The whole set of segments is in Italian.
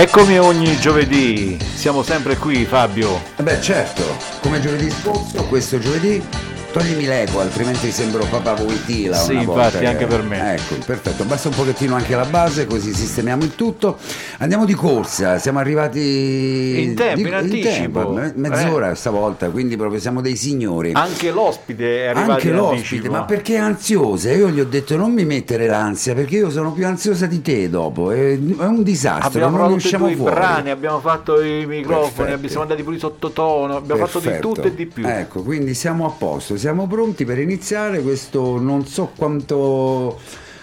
Eccomi ogni giovedì, siamo sempre qui Fabio. Eh Beh certo, come giovedì scorso, questo giovedì toglimi l'eco, altrimenti sembro Papa Voitila Sì, una infatti, volta che- anche per me. Ecco, perfetto, basta un pochettino anche la base, così sistemiamo il tutto. Andiamo di corsa, siamo arrivati In tempo, di- in anticipo. tempo, me- mezz'ora Eh. stavolta, quindi proprio siamo dei signori. Anche l'ospite è arrivato Anche in l'ospite, ma perché è ansiosa? Io gli ho detto non mi mettere l'ansia perché io sono più ansiosa di te dopo, è, un disastro, Abbiamo non fatto tutti usciamo due i fuori. brani, abbiamo fatto i microfoni, Perfetti. abbiamo- siamo andati pure in sottotono, abbiamo fatto di Perfetto. tutto e di più. Ecco, quindi siamo a posto, siamo pronti per iniziare questo non so quanto...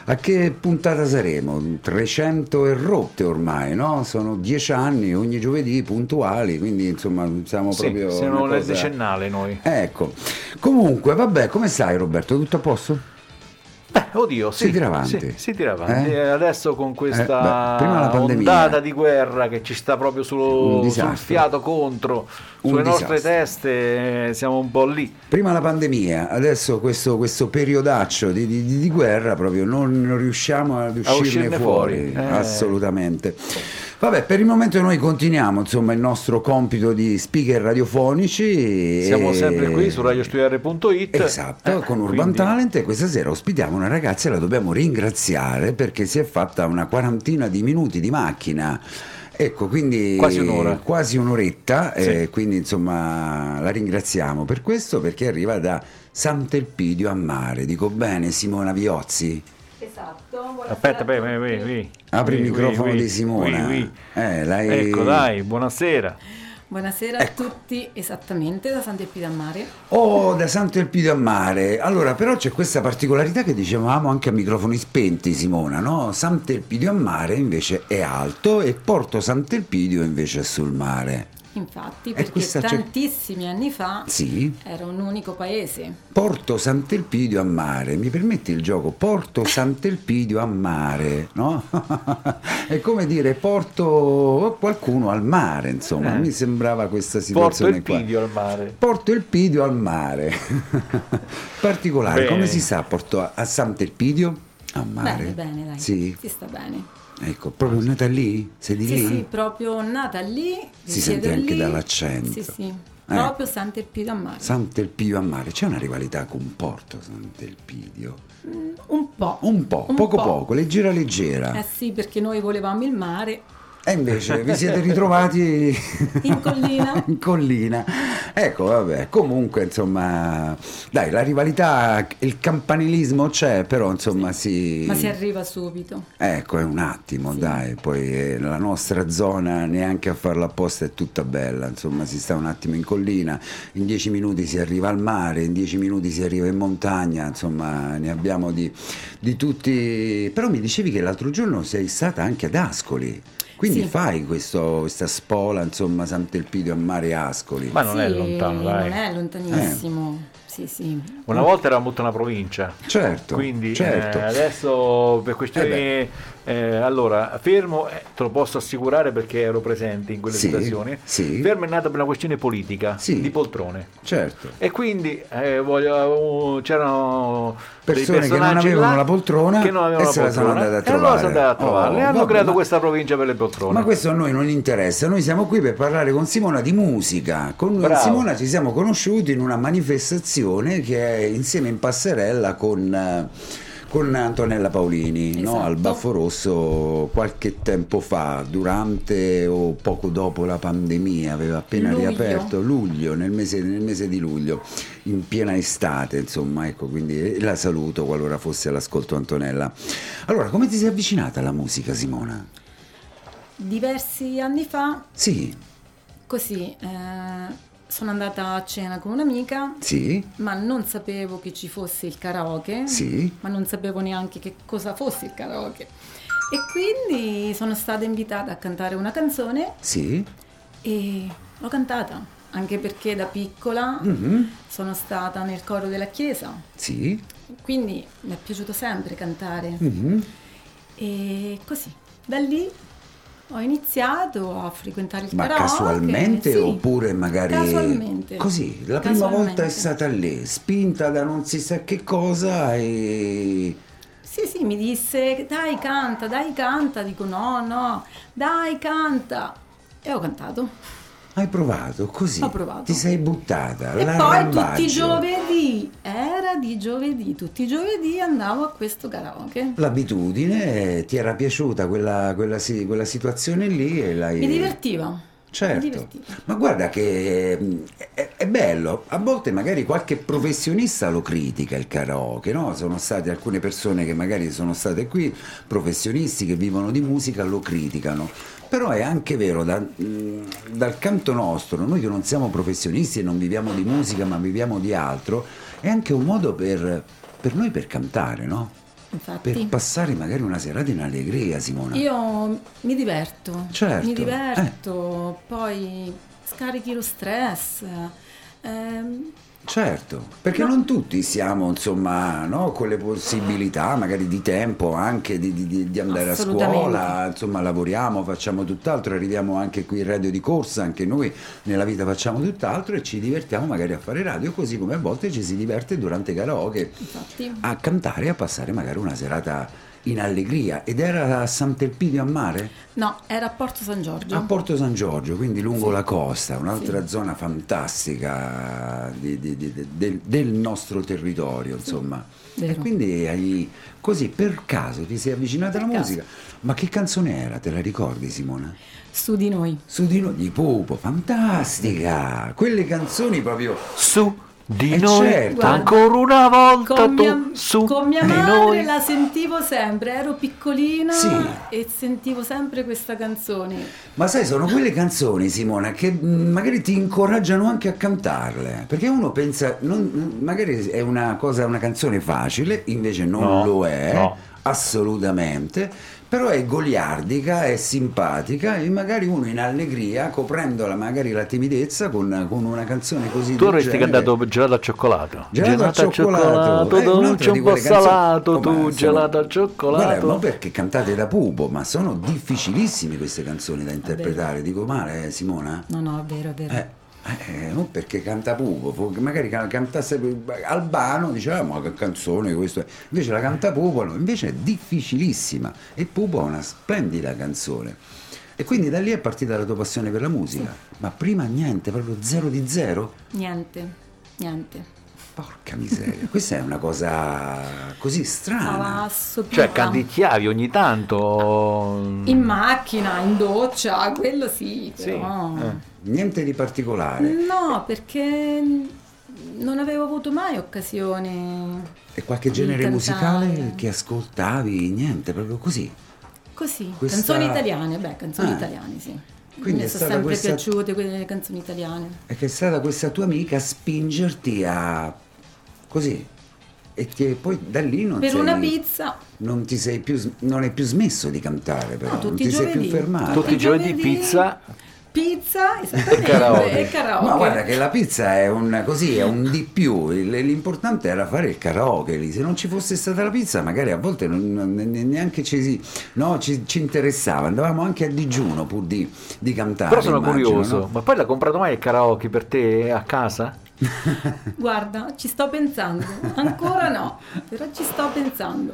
A che puntata saremo? 300 e rotte ormai, no? Sono 10 anni, ogni giovedì puntuali, quindi insomma siamo Sì, proprio... siamo nel cosa- decennale noi. Ecco, comunque vabbè, come stai Roberto? Tutto a posto? Beh, oddio, sì, Si tira avanti. Sì, si tira avanti. Eh? E Adesso con questa Eh, beh, ondata di guerra che ci sta proprio sullo, sul fiato contro, Un sulle nostre disastro. teste, eh, siamo un po' lì. Prima la pandemia, adesso questo, questo periodaccio di, di- di guerra proprio non, non riusciamo ad uscirne, uscirne fuori, fuori, eh. assolutamente. Vabbè, per il momento noi continuiamo insomma il nostro compito di speaker radiofonici. Siamo e- sempre qui su radiostudiare.it. Esatto, Eh, con Urban quindi- Talent e questa sera ospitiamo una ragazza e la dobbiamo ringraziare perché si è fatta una quarantina di minuti di macchina. Ecco, quindi Quasi un'ora. quasi un'oretta, Sì. e quindi insomma la ringraziamo per questo perché arriva da Sant'Elpidio a Mare. Dico bene Simona Viozzi? Esatto. buonasera Aspetta, a beh, beh, beh, beh. Apri il Oui, microfono oui, di Simona. oui. Eh, Ecco, dai, buonasera. Buonasera Ecco. a tutti, esattamente da Sant'Epida al Mare. Oh, da Sant'Elpidio a Mare. Allora, però c'è questa particolarità che dicevamo anche a microfoni spenti, Simona, no? Sant'Elpidio a Mare invece è alto e Porto Sant'Elpidio invece è sul mare. Infatti, perché questa tantissimi anni fa Sì, era un unico paese. Porto Sant'Elpidio a Mare. Mi permetti il gioco? Porto Sant'Elpidio a Mare, no? è come dire porto qualcuno al mare, insomma. Eh. Mi sembrava questa Porto situazione il qua. pidio al mare. Porto Elpidio al mare. Particolare, Bene. come si sta a, Porto, a Sant'Elpidio? A mare? Bene, bene, dai. Sì, Si sta bene. Ecco, proprio nata lì? Sei di Sì, lì? sì, proprio nata lì. Si sente anche lì. dall'accento. Sì, sì. Eh. Proprio Sant'Epida al Mare. Sant'Elpidio a mare. C'è una rivalità con Porto Sant'Elpidio? un po'. Un po', Un poco po'. poco, leggera leggera. Eh sì, perché noi volevamo il mare E invece vi siete ritrovati in collina. in collina. Ecco, vabbè, comunque, insomma, dai, la rivalità, il campanilismo c'è, però insomma si... Ma si arriva subito. Ecco, è un attimo, dai, poi eh, la nostra zona neanche a farla apposta è tutta bella, insomma si sta un attimo in collina, in dieci minuti si arriva al mare, in dieci minuti si arriva in montagna, insomma ne abbiamo di, di tutti... Però mi dicevi che l'altro giorno sei stata anche ad Ascoli, quindi Sì. fai questo- questa spola, insomma, Sant'Elpidio a mare Ascoli. Ma non è Sì, lontano, dai. Non è lontanissimo. Sì, sì. Una volta eravamo tutta una provincia. Certo, Quindi certo. eh, adesso per Eh questioni eh, allora fermo eh, te lo posso assicurare perché ero presente in quelle Sì, situazioni sì. fermo è nata per una questione politica Sì. di poltrone Certo. e quindi eh, voglio- uh, c'erano Persone che non avevano la poltrona che non avevano e la se la sono andate a e allora trovare. sono andate a trovarle Oh, e hanno vabbè, creato ma- questa provincia per le poltrone Ma questo a noi non interessa, noi siamo qui per parlare con Simona di musica. Con Bravo. Simona ci siamo conosciuti in una manifestazione che è insieme in passerella con, eh, con Antonella Paolini no? Esatto. al Baffo Rosso qualche tempo fa, durante o poco dopo la pandemia, aveva appena Luglio. riaperto, luglio, nel mese, nel mese di luglio, in piena estate, insomma, ecco, quindi la saluto qualora fosse all'ascolto Antonella. Allora, come ti sei avvicinata alla musica Simona? Diversi anni fa, Sì, così, eh, sono andata a cena con un'amica, sì, ma non sapevo che ci fosse il karaoke, sì. ma non sapevo neanche che cosa fosse il karaoke. E quindi sono stata invitata a cantare una canzone Sì, e l'ho cantata, anche perché da piccola mhm, sono stata nel coro della chiesa, sì, quindi mi è piaciuto sempre cantare. mhm. E così, da lì ho iniziato a frequentare il Ma karaoke. casualmente sì, oppure magari Casualmente. così, la prima volta è stata lì, spinta da non si sa che cosa e Sì, sì, mi disse dai canta, dai canta, dico no, no, dai canta. E ho cantato. Hai provato così? Ho provato. Ti sei buttata. E poi tutti i giovedì, era di giovedì, tutti i giovedì andavo a questo karaoke. L'abitudine, ti era piaciuta quella, quella quella situazione lì e l'hai... Mi divertiva. Certo, ma guarda che mm, è, è bello, a volte magari qualche professionista lo critica il karaoke, no? Sono state alcune persone che magari sono state qui, professionisti che vivono di musica, lo criticano. Però è anche vero, da- mm, dal canto nostro, noi che non siamo professionisti e non viviamo di musica ma viviamo di altro, è anche un modo per, per noi per cantare, no? Infatti. Per passare magari una serata in allegria, Simona. Io mi diverto, Certo, mi diverto, poi scarichi lo stress. Ehm, Certo, perché No. non tutti siamo insomma no, con le possibilità magari di tempo anche di, di- di- andare a scuola, insomma lavoriamo, facciamo tutt'altro, arriviamo anche qui in radio di corsa, anche noi nella vita facciamo tutt'altro e ci divertiamo magari a fare radio, così come a volte ci si diverte durante karaoke infatti, a cantare e a passare magari una serata in allegria. Ed era a Sant'Elpidio a mare? no, era a Porto San Giorgio. A Porto San Giorgio, quindi lungo Sì. la costa, un'altra Sì. zona fantastica di- di- di- del, del nostro territorio, insomma. E vero. quindi hai, così per caso ti sei avvicinata alla musica. Ma che canzone era? Te la ricordi, Simona? Su di noi. Su di noi di Pupo, fantastica! Quelle canzoni proprio. Su di Eh, noi, certo. ancora una volta Con tu, mia, su con mia madre noi. la sentivo sempre, ero piccolina Sì. e sentivo sempre questa canzone. Ma sai, sono quelle canzoni, Simona, che mh, magari ti incoraggiano anche a cantarle. Perché uno pensa, non- magari è una cosa, una canzone facile, invece non No, lo è, no. assolutamente. Però è goliardica, è simpatica e magari uno in allegria, coprendola magari la timidezza con, con una canzone così Tu del avresti cantato gelato al cioccolato. Gelato al cioccolato, eh, dolce, un po' salato, ma tu, sono- gelato al Guarda, cioccolato. non perché cantate da pupo, ma sono difficilissime queste canzoni da interpretare. Dico male, eh, Simona? No, no, è vero, è vero. Eh, eh, non perché canta Pupo, magari can- cantasse Albano, dicevamo ma che canzone questo è. Invece la canta Pupo, no, invece è difficilissima e Pupo ha una splendida canzone. E quindi da lì è partita la tua passione per la musica. Ma prima niente, proprio zero di zero? Niente, niente. Porca miseria, questa è una cosa così strana. Cioè, canticchiavi ogni tanto. In macchina, in doccia, quello sì, Sì, però... eh. Niente di particolare. No, perché non avevo avuto mai occasione E qualche genere musicale che ascoltavi? Niente, proprio così. Così, Questa- canzoni italiane, beh, canzoni Ah. italiane, sì. Quindi Mi è sono stata sempre questa- piaciute quelle canzoni italiane. E che è stata questa tua amica a spingerti a così. E ti- poi da lì non Per sei- una pizza, non ti sei più, non hai più smesso di cantare, però No, non tutti ti i sei più giovedì. fermato. Tutti i giovedì pizza. pizza esattamente, karaoke. e karaoke. Ma guarda che la pizza è un, così, è un di più, l'importante era fare il karaoke lì, se non ci fosse stata la pizza magari a volte non- non- ne- neanche ci, si- no, ci, ci interessava, andavamo anche a digiuno pur di, di cantare. Però sono immagino, curioso, no? ma poi l'ha comprato mai il karaoke per te a casa? Guarda, ci sto pensando, ancora no, però ci sto pensando.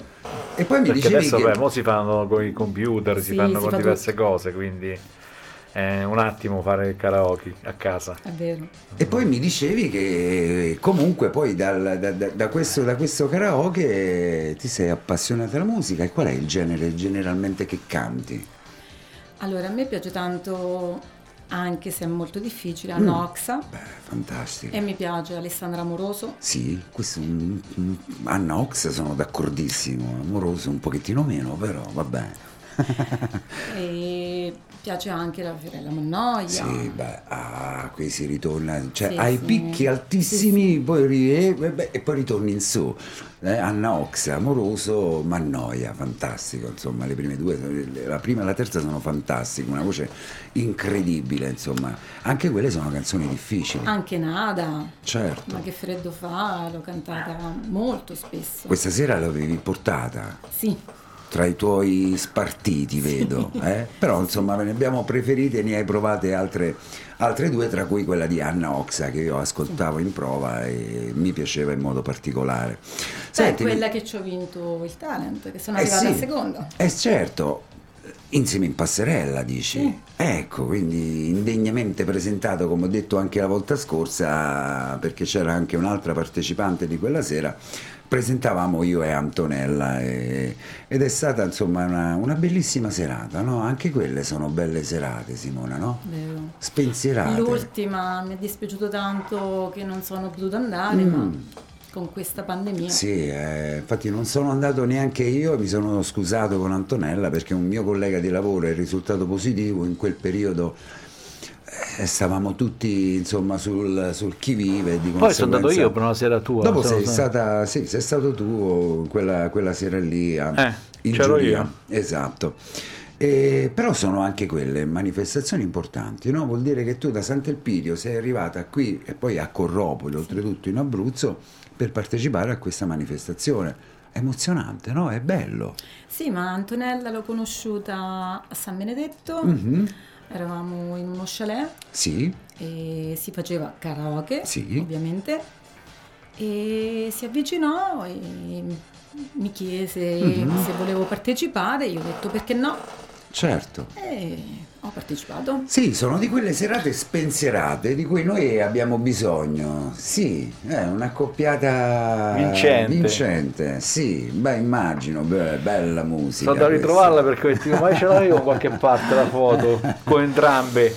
E poi mi Perché dicevi adesso che... beh, mo si fanno con i computer, si Sì, fanno si con fa diverse cose, quindi è un attimo fare il karaoke a casa. È vero. E poi mi dicevi che comunque poi dal- da, da- da questo, da questo karaoke ti sei appassionata alla musica e qual è il genere generalmente che canti? Allora, a me piace tanto, anche se è molto difficile, Mm. Anoxa Beh, fantastico. e mi piace Alessandra Amoroso. Sì, questo è un, Anna Ox sono d'accordissimo, amoroso un pochettino meno, però va bene. E piace anche la Fiorella Mannoia. Sì, beh, ah, qui si ritorna, cioè Sì, ai sì. picchi altissimi poi ri- e, beh, e poi ritorni in su. Eh, Anna Ox, amoroso, Mannoia, fantastico, insomma, le prime due, la prima e la terza sono fantastiche, una voce incredibile, insomma. Anche quelle sono canzoni difficili. Anche Nada, Certo. ma che freddo fa, l'ho cantata molto spesso. Questa sera l'avevi portata. Sì, tra i tuoi spartiti, vedo. Eh? Però insomma ne abbiamo preferite ne hai provate altre, altre due, tra cui quella di Anna Oxa che io ascoltavo in prova e mi piaceva in modo particolare. Senti, quella che ci ho vinto il talent, che sono eh arrivata sì, al secondo. Eh certo, insieme in passerella, dici? Sì. Ecco, quindi indegnamente presentato, come ho detto anche la volta scorsa, perché c'era anche un'altra partecipante di quella sera, presentavamo io e Antonella e, ed è stata insomma una, una bellissima serata, no? Anche quelle sono belle serate, Simona, no? Vero. Spensierate. L'ultima mi è dispiaciuto tanto che non sono potuta andare, mm. ma con questa pandemia. Sì, eh, infatti non sono andato neanche io, mi sono scusato con Antonella perché un mio collega di lavoro è risultato positivo in quel periodo. Eh, stavamo tutti insomma sul, sul chi vive di poi sono andato io per una sera tua dopo sei, stata, sì, sei stato tu quella, quella sera lì a, eh, in c'ero giuria. io esatto e, però sono anche quelle manifestazioni importanti, no? vuol dire che tu da Sant'Elpidio sei arrivata qui e poi a Corropoli, oltretutto in Abruzzo, per partecipare a questa manifestazione. È emozionante, no? È bello. Sì, ma Antonella l'ho conosciuta a San Benedetto, mm-hmm. Eravamo in uno chalet. Sì. E si faceva karaoke, sì. ovviamente. E si avvicinò e mi chiese mm-hmm. se volevo partecipare, io ho detto perché no. Certo. E ho partecipato. Sì, sono di quelle serate spensierate di cui noi abbiamo bisogno. Sì, è una coppiata vincente. vincente. Sì, beh, immagino, beh, bella musica. Sono da ritrovarla perché dico, ma ce l'avevo qualche parte la foto con entrambe.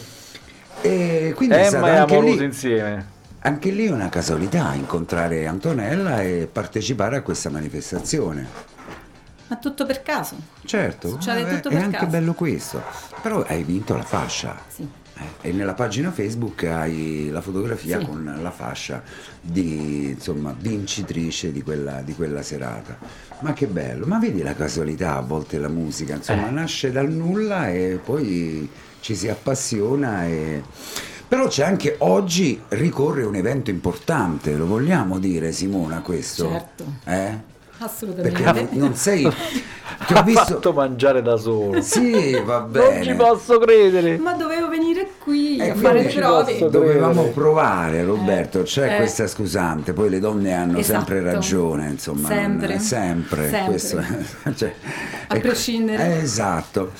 E quindi Emma e Amoroso insieme. Anche lì è una casualità incontrare Antonella e partecipare a questa manifestazione. Ma tutto per caso. Certo, Succede eh, tutto è per anche caso. bello questo. Però hai vinto la fascia. Sì. Eh, e nella pagina Facebook hai la fotografia Sì. con la fascia di insomma, vincitrice di quella, di quella serata. Ma che bello, ma vedi la casualità a volte la musica, insomma, Eh. nasce dal nulla e poi ci si appassiona e... Però c'è anche oggi ricorre un evento importante, lo vogliamo dire Simona questo? Certo. Eh? Assolutamente. Perché non, non sei... Ti ho visto... fatto mangiare da solo. Sì, va bene. Non ci posso credere. Ma dovevo venire qui Eh, a fare le prove. Dovevamo credere. provare, Roberto, c'è Eh. questa scusante, poi le donne hanno Esatto. sempre ragione, insomma, non- Sempre. sempre, Sempre. questo- cioè, A e- prescindere. eh, esatto.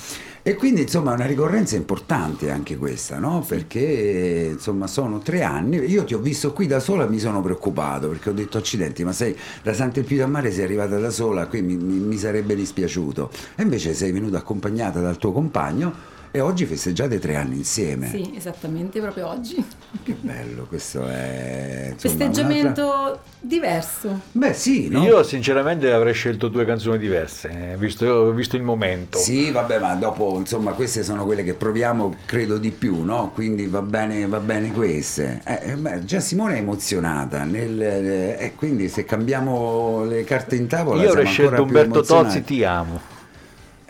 E quindi insomma è una ricorrenza importante anche questa, no? Perché insomma sono tre anni, io ti ho visto qui da sola e mi sono preoccupato perché ho detto accidenti, ma sei da Sant'Elpidio a Mare sei arrivata da sola, qui mi, mi- mi sarebbe dispiaciuto. E invece sei venuta accompagnata dal tuo compagno e oggi festeggiate tre anni insieme. Sì, esattamente, proprio oggi. Che bello, questo è insomma, un'altra- Festeggiamento diverso. Beh, sì, no? Io sinceramente avrei scelto due canzoni diverse, eh, visto, visto il momento. Sì, vabbè, ma dopo, insomma, queste sono quelle che proviamo, credo di più, no? Quindi va bene, va bene queste. Eh, eh, beh, già Simone è emozionata, nel, eh, e quindi se cambiamo le carte in tavola Io avrei scelto Umberto emozionati. Tozzi Ti amo.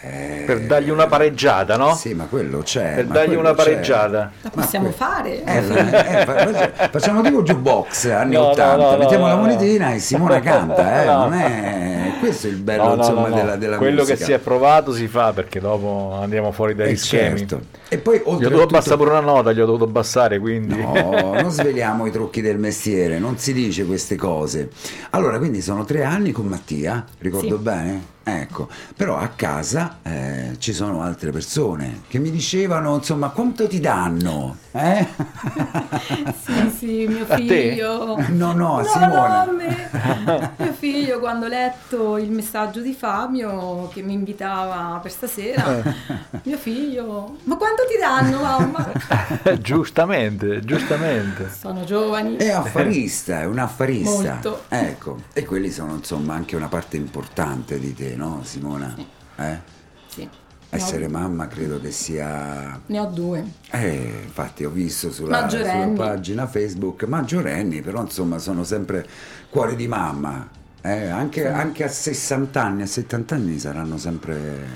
Eh, Per dargli una pareggiata, no? Sì, ma quello c'è. Per dargli una c'è. pareggiata. La possiamo que- fare. Eh, eh, fa- facciamo tipo jukebox anni No, no, 80, no, no, mettiamo no, la no. monetina e Simona canta, eh, No. non è... questo è il bello No, no, insomma no, no. Della, della Quello musica. che si è provato si fa perché dopo andiamo fuori dagli Eh, schemi. certo. E poi Gli ho oltre dovuto abbassare pure una nota, gli ho dovuto abbassare, quindi... No, non sveliamo i trucchi del mestiere, non si dice queste cose. Allora, quindi sono tre anni con Mattia, ricordo Sì. bene? Ecco, però a casa eh, ci sono altre persone che mi dicevano, insomma, quanto ti danno? Eh? Sì, sì, mio figlio. No, no, a no, Simona. no, a me. Mio figlio, quando ho letto il messaggio di Fabio che mi invitava per stasera, mio figlio, ma quanto ti danno, mamma? giustamente, giustamente. Sono giovani. È affarista, è un affarista. Molto. Ecco, e quelli sono insomma anche una parte importante di te, no Simona? Eh? Sì. Essere mamma credo che sia Ne ho due. Eh, infatti ho visto sulla, sulla pagina Facebook maggiorenni, però insomma sono sempre cuore di mamma. Eh, anche, anche a 60 anni, a 70 anni saranno sempre,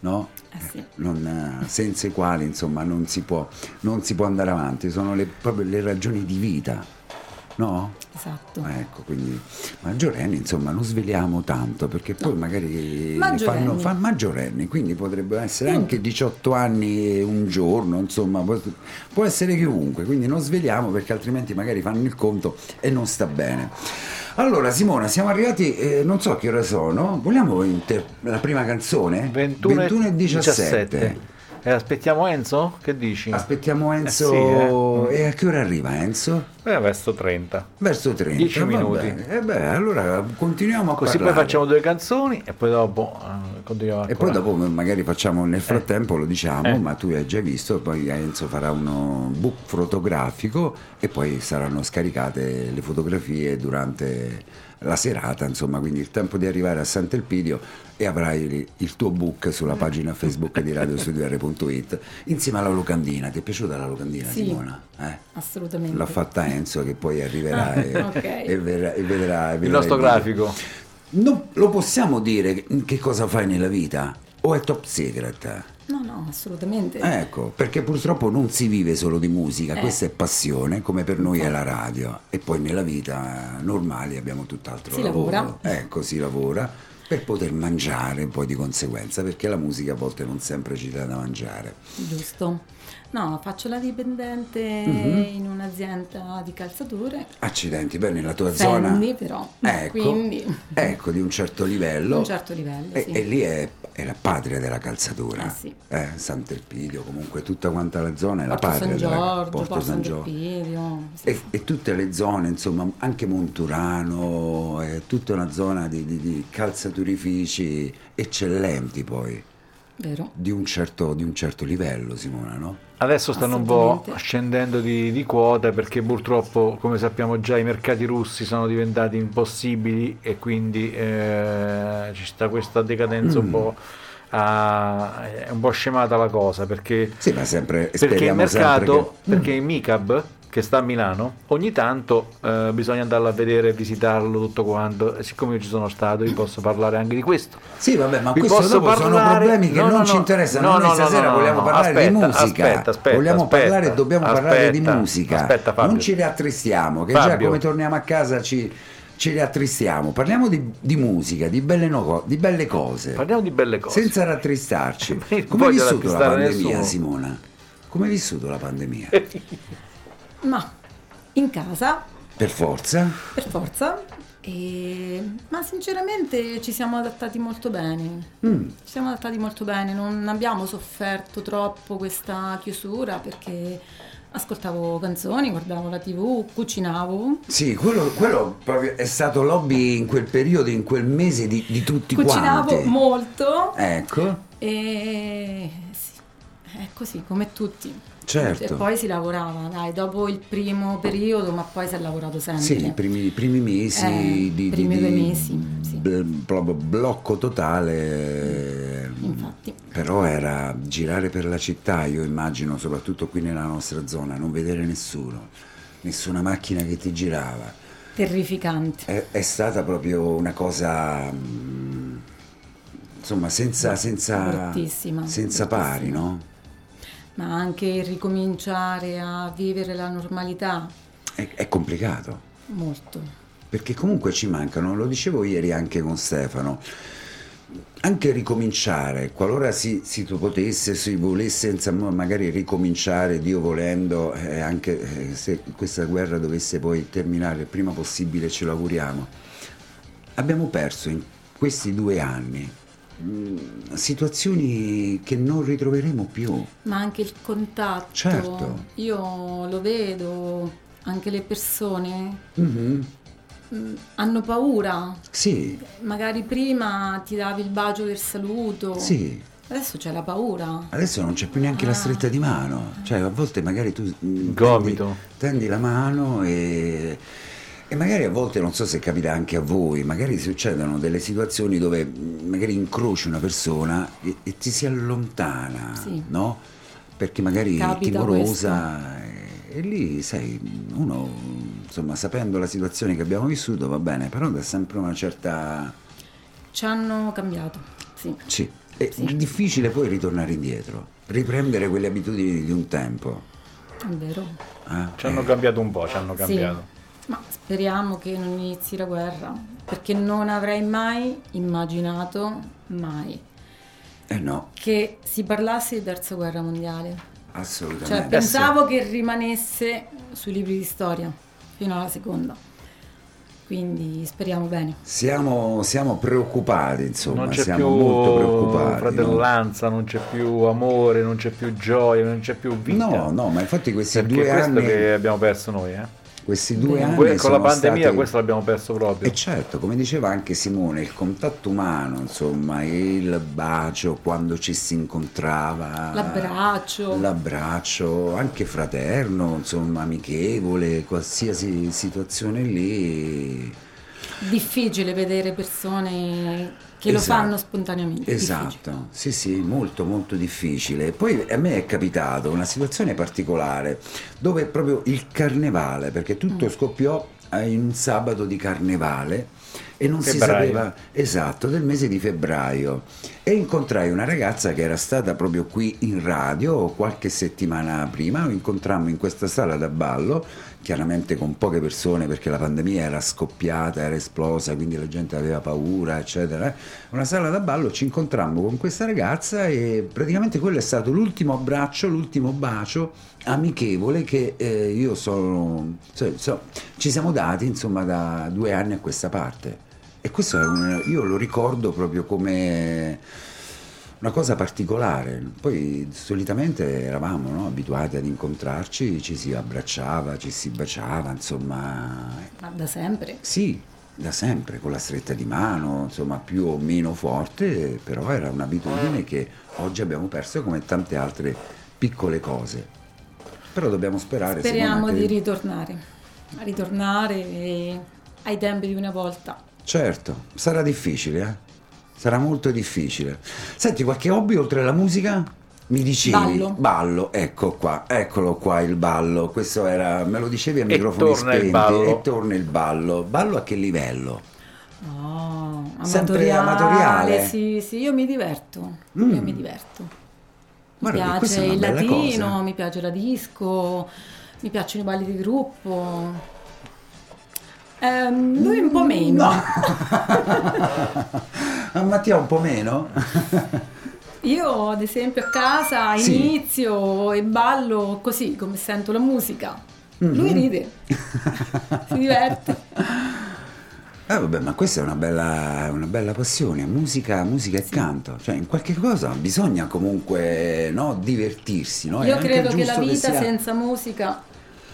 no? Eh sì. Non, eh, senza i quali insomma non si può, non si può andare avanti, sono le, proprio le ragioni di vita. No? Esatto. Ecco, quindi maggiorenni, insomma, non sveliamo tanto perché poi No. magari Maggiorenni. fanno fa maggiorenni, quindi potrebbe essere Quindi. anche 18 anni e un giorno, insomma, può, può essere chiunque, quindi non sveliamo perché altrimenti magari fanno il conto e non sta bene. Allora, Simona, siamo arrivati, eh, non so che ore sono, vogliamo inter- la prima canzone? 21, e 17. E aspettiamo Enzo? Che dici? Aspettiamo Enzo. sì, eh. E a che ora arriva Enzo? Eh, verso 30. Verso 30. 10 va minuti. E beh, allora continuiamo a Così poi parlare. facciamo due canzoni e poi dopo eh, continuiamo E poi dopo magari facciamo nel frattempo, lo diciamo, Eh. ma tu hai già visto, poi Enzo farà uno book fotografico e poi saranno scaricate le fotografie durante la serata, insomma, quindi il tempo di arrivare a Sant'Elpidio e avrai il- il tuo book sulla pagina Facebook di radiostudio.it insieme alla locandina. Ti è piaciuta la locandina, Sì. Simona? Eh? Assolutamente. L'ha fatta Enzo che poi arriverà e, Ok. e verrà- e vedrà, Il vedrà nostro video. grafico. Non- lo possiamo dire che- che cosa fai nella vita? O è top secret? No, no, assolutamente. Ecco, perché purtroppo non si vive solo di musica, Eh. questa è passione, come per noi è la radio. E poi nella vita normale abbiamo tutt'altro Si lavoro. lavora. Ecco, si lavora per poter mangiare poi di conseguenza, perché la musica a volte non sempre ci dà da mangiare. Giusto. No, faccio la dipendente Mhm. in un'azienda di calzature. Accidenti, beh, nella tua Fendi, zona... però. Ecco, Quindi ecco, di un certo livello. un certo livello, E, sì. e lì è, è la patria della calzatura. Eh, sì. Eh, Sant'Elpidio, comunque tutta quanta la zona è la Porto patria San della Giorgio, Porto Porto San Giorgio. Sì. E, e tutte le zone, insomma, anche Monturano, è tutta una zona di, di- di calzaturifici eccellenti poi. Di un, certo, di un certo livello, Simona, no? Adesso stanno un po' scendendo di, di quota perché purtroppo, come sappiamo già, i mercati russi sono diventati impossibili e quindi eh, ci sta questa decadenza un Mm. po'. a- è un po' scemata la cosa perché, Sì, ma sempre perché il mercato, che- perché il MICAB che sta a Milano, ogni tanto eh, bisogna andarlo a vedere, visitarlo, tutto quanto. E siccome io ci sono stato, vi posso parlare anche di questo. Sì, vabbè, ma Vi questo dopo sono parlare- problemi che no, non no, ci no. interessano. No, Noi no, no, stasera vogliamo parlare di Aspetta, musica. aspetta, aspetta, vogliamo aspetta. parlare e dobbiamo parlare di musica. aspetta, Fabio. non ci riattristiamo, che già Fabio. come torniamo a casa ci, ci riattristiamo. Parliamo di, di musica, di belle, no- di belle cose, Parliamo di belle cose. senza rattristarci. Come hai vissuto la pandemia, nessuno. Simona? Come hai vissuto la pandemia? Ma in casa, Per forza? per forza. e- Ma sinceramente ci siamo adattati molto bene. Mm. Ci siamo adattati molto bene, non abbiamo sofferto troppo questa chiusura perché ascoltavo canzoni, guardavo la tv, cucinavo. Sì, quello, quello proprio è stato l'hobby in quel periodo, in quel mese di, di tutti Cucinavo quanti. molto Ecco, e sì, è così come tutti. Certo. E poi si lavorava, dai, dopo il primo periodo, ma poi si è lavorato sempre. sì, i primi, primi mesi Eh, di, primi di- due di mesi, sì. proprio blocco totale. Infatti. Però era girare per la città, io immagino, soprattutto qui nella nostra zona, non vedere nessuno, nessuna macchina che ti girava. Terrificante. È, è stata proprio una cosa, mm, insomma, senza, senza, senza pari, no? Ma anche ricominciare a vivere la normalità, È, è complicato, molto. perché comunque ci mancano, lo dicevo ieri anche con Stefano, anche ricominciare, qualora si, si potesse, si volesse insomma, magari ricominciare, Dio volendo, eh, anche eh, se questa guerra dovesse poi terminare il prima possibile, ce lo auguriamo, abbiamo perso in questi due anni situazioni che non ritroveremo più. Ma anche il contatto. Certo. Io lo vedo, anche le persone Mhm. mh, hanno paura. Sì, Magari prima ti davi il bacio del saluto. sì. Adesso c'è la paura. Adesso non c'è più neanche la Ah. stretta di mano, cioè a volte magari tu mm, Gomito. Tendi, tendi la mano e, e magari a volte, non so se capita anche a voi, magari succedono delle situazioni dove magari incroci una persona e, e ti si allontana, Sì. no? Perché magari è timorosa e, e lì, sai, uno, insomma, sapendo la situazione che abbiamo vissuto va bene, però dà sempre una certa... Ci hanno cambiato. Sì. Sì, è Sì. difficile poi ritornare indietro, riprendere quelle abitudini di un tempo. È vero. eh? Ci hanno Eh, cambiato un po', ci hanno Sì. Ma speriamo che non inizi la guerra, perché non avrei mai immaginato, mai, Eh no, che si parlasse di terza guerra mondiale. Cioè, assolutamente. pensavo che rimanesse sui libri di storia fino alla seconda. Quindi speriamo bene. Siamo, siamo preoccupati, insomma, non c'è siamo più molto preoccupati. no? fratellanza, non c'è più amore, non c'è più gioia, non c'è più vita. No, no, ma infatti questi Perché due questo anni, che abbiamo perso noi, eh? Questi due anni Que- con la sono pandemia stati- questo l'abbiamo perso proprio. E certo, come diceva anche Simone, il contatto umano, insomma, il bacio quando ci si incontrava, L'abbraccio. l'abbraccio, anche fraterno, insomma, amichevole, qualsiasi situazione lì. Difficile vedere persone che lo Esatto. fanno spontaneamente. difficile. Esatto, sì sì, molto molto difficile. Poi a me è capitato una situazione particolare dove proprio il carnevale, perché tutto Mm. scoppiò eh, in un sabato di carnevale e non si Febbraio. sapeva esatto del mese di febbraio e incontrai una ragazza che era stata proprio qui in radio qualche settimana prima, lo incontrammo in questa sala da ballo, chiaramente con poche persone perché la pandemia era scoppiata, era esplosa, quindi la gente aveva paura, eccetera. Una sala da ballo ci incontrammo con questa ragazza e praticamente quello è stato l'ultimo abbraccio, l'ultimo bacio amichevole che eh, io sono, so- so- ci siamo dati insomma da due anni a questa parte. E questo è un- io lo ricordo proprio come una cosa particolare. Poi solitamente eravamo no, abituati ad incontrarci, ci si abbracciava, ci si baciava, insomma. Ma da sempre. Sì, da sempre, con la stretta di mano, insomma, più o meno forte, però era un'abitudine che oggi abbiamo perso come tante altre piccole cose. Però dobbiamo sperare. Speriamo di ritornare. A ritornare eh, ai tempi di una volta. Certo, sarà difficile, eh? Sarà molto difficile. Senti, qualche hobby oltre alla musica? Mi dicevi Ballo. ecco qua, eccolo qua il ballo. Questo era, me lo dicevi a spenti ballo. e torna il ballo. Ballo a che livello? Oh, Sempre amatoriale. amatoriale? Sì, sì, io mi diverto. Mm. Io mi diverto. Mi Guarda piace il latino, cosa. mi piace la disco, mi piacciono i balli di gruppo. Ehm, lui un po' meno. A Mattia un po' meno? Io ad esempio a casa Sì. inizio e ballo così come sento la musica. Mm-hmm. Lui ride, si diverte. Eh vabbè, ma questa è una bella, una bella passione, musica, musica e canto, cioè in qualche cosa bisogna comunque no, divertirsi, no? È Io anche credo che la vita sia- senza musica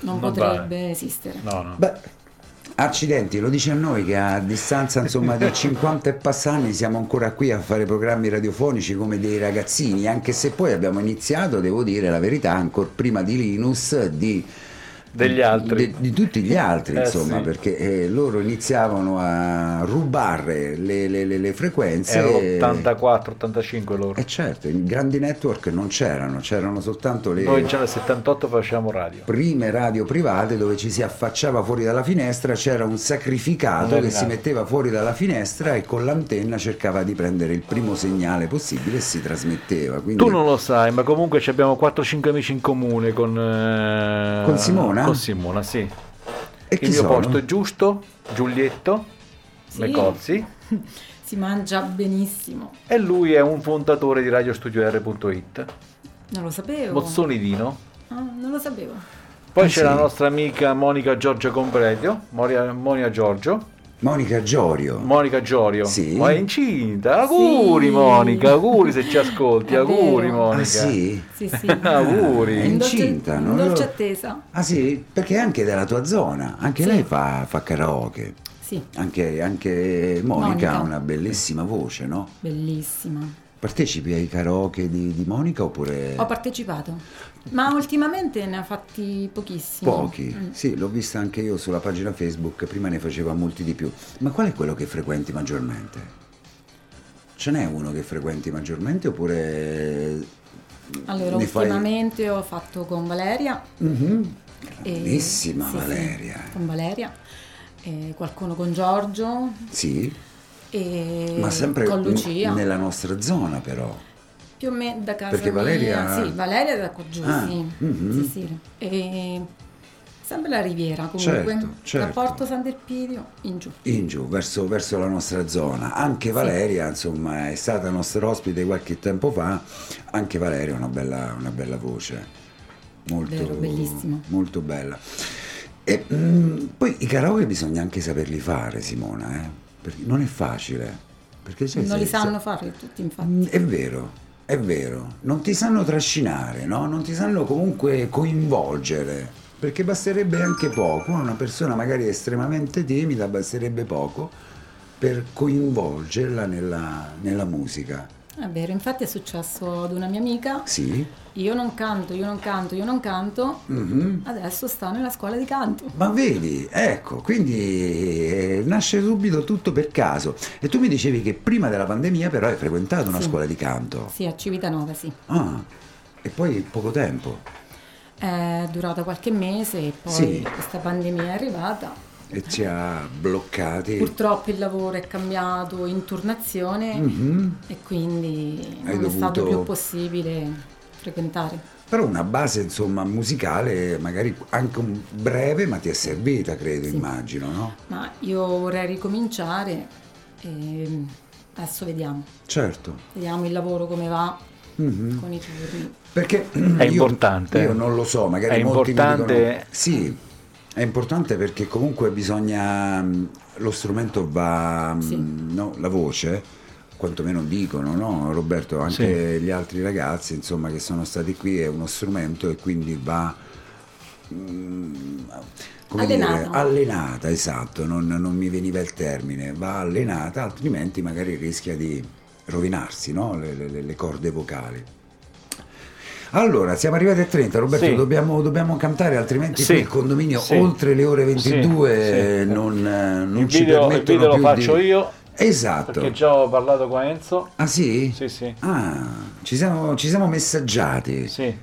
non, Non potrebbe vale. esistere. No, no. Beh, accidenti, lo dice a noi che a distanza insomma di 50 e passanni siamo ancora qui a fare programmi radiofonici come dei ragazzini, anche se poi abbiamo iniziato, devo dire la verità, ancora prima di Linus, di Degli altri. di, di tutti gli altri, Eh, insomma, sì. perché eh, loro iniziavano a rubare le, le- le- le frequenze. Erano 84, 85 loro. E certo, i grandi network non c'erano, c'erano soltanto le Noi già nel 78 facciamo radio. prime radio private dove ci si affacciava fuori dalla finestra, c'era un sacrificato che si metteva fuori dalla finestra e con l'antenna cercava di prendere il primo segnale possibile e si trasmetteva. Quindi... Tu non lo sai, ma comunque ci abbiamo 4-5 amici in comune con, eh, Con Simona? Con Simona, sì. E chi Il mio sono? posto è giusto, Giulietto Sì. Mecozzi, Si mangia benissimo. e lui è un fondatore di radiostudio.it, Non lo sapevo. Mozzoni Dino. Ah, non lo sapevo. Poi Ah, c'è sì? la nostra amica Monica Giorgio Compredio, Monia, Monia Giorgio, Monica Giorio. Monica Giorio, Sì. ma è incinta, auguri Sì. Monica, auguri se ci ascolti, È auguri vero. Monica. ah sì? Sì, sì. Auguri. È In dolce- incinta, in no? dolce attesa. Ah sì? Perché è anche della tua zona, anche Sì. lei fa, fa karaoke. Sì, Anche, anche Monica, Monica. ha una bellissima voce, no? bellissima. Partecipi ai karaoke di, di Monica oppure Ho partecipato, ma ultimamente ne ha fatti pochissimi. pochi? Mm. Sì, l'ho vista anche io sulla pagina Facebook, prima ne faceva molti di più. Ma qual è quello che frequenti maggiormente? Ce n'è uno che frequenti maggiormente oppure Allora, ne fai- ultimamente ho fatto con Valeria. Mhm. e- Grandissima sì, sì, Valeria. con Valeria. e qualcuno con Giorgio Sì, e ma sempre con Lucia. nella nostra zona però. Più o meno da casa Perché mia. Valeria- Sì, Valeria da qua giù, Ah, sì. mhm. sì, sì. E Sempre la riviera comunque, Certo, certo. da Porto San Delpidio in giù. in giù, verso, verso la nostra zona. Anche Valeria, insomma, è stata nostra ospite qualche tempo fa. Anche Valeria ha una bella, una bella voce. Molto, Vero, bellissima. molto bella. E, mm, poi i karaoke bisogna anche saperli fare, Simona, eh? Perché non è facile. Perché non li sanno fare tutti infatti. Mm, È vero, è vero, non ti sanno trascinare, no? non ti sanno comunque coinvolgere, perché basterebbe anche poco, una persona magari estremamente timida, basterebbe poco per coinvolgerla nella, nella musica. È vero, infatti è successo ad una mia amica, Sì? io non canto, io non canto, io non canto, Mhm. adesso sta nella scuola di canto. Ma vedi, ecco, quindi eh, nasce subito tutto per caso. E tu mi dicevi che prima della pandemia però hai frequentato una Sì. scuola di canto. Sì, a Civitanova, sì. Ah, e poi poco tempo. È durata qualche mese e poi Sì. questa pandemia è arrivata. E ci ha bloccati. Purtroppo il lavoro è cambiato in turnazione Mhm. e quindi Hai non è stato dovuto- più possibile frequentare. Però una base insomma musicale, magari anche un breve, ma ti è servita, credo, Sì. immagino, no? Ma io vorrei ricominciare e adesso vediamo. Certo. Vediamo il lavoro come va Mhm. con i turni. Perché È io- importante. Io non lo so, magari È molti mi importante- dicono- sì, è importante perché comunque bisogna mh, lo strumento va mh, Sì. no, la voce quantomeno dicono, no? Roberto, anche gli altri ragazzi, insomma, che sono stati qui è uno strumento e quindi va mh, come Allenata. dire, allenata, esatto, non, non mi veniva il termine, va allenata, altrimenti magari rischia di rovinarsi, no? le, le- le corde vocali. Allora, siamo arrivati a 30, Roberto, Sì. dobbiamo, dobbiamo cantare, altrimenti Sì. il condominio Sì. oltre le ore 22 Sì, eh, sì. non, eh, non il ci video, il permettono video lo faccio di... io Esatto. perché già ho parlato con Enzo. Ah sì? Sì, sì. Ah, ci siamo, ci siamo messaggiati. Sì,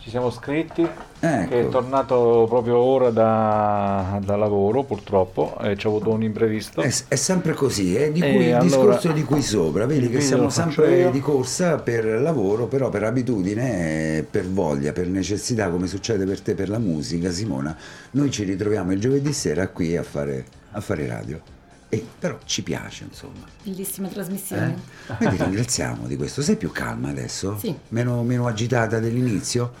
ci siamo scritti. Ecco. Che è tornato proprio ora da, da lavoro, purtroppo, e ci ha avuto un imprevisto. È, è sempre così, è di E cui, il allora- discorso di qui sopra, vedi il che siamo sempre io. di corsa per lavoro, però per abitudine, eh, per voglia, per necessità, come succede per te per la musica, Simona, noi ci ritroviamo il giovedì sera qui a fare, a fare radio. E però ci piace, insomma. Bellissima trasmissione. Eh? Noi ti ringraziamo di questo. Sei più calma adesso? Sì. Meno, meno agitata dell'inizio?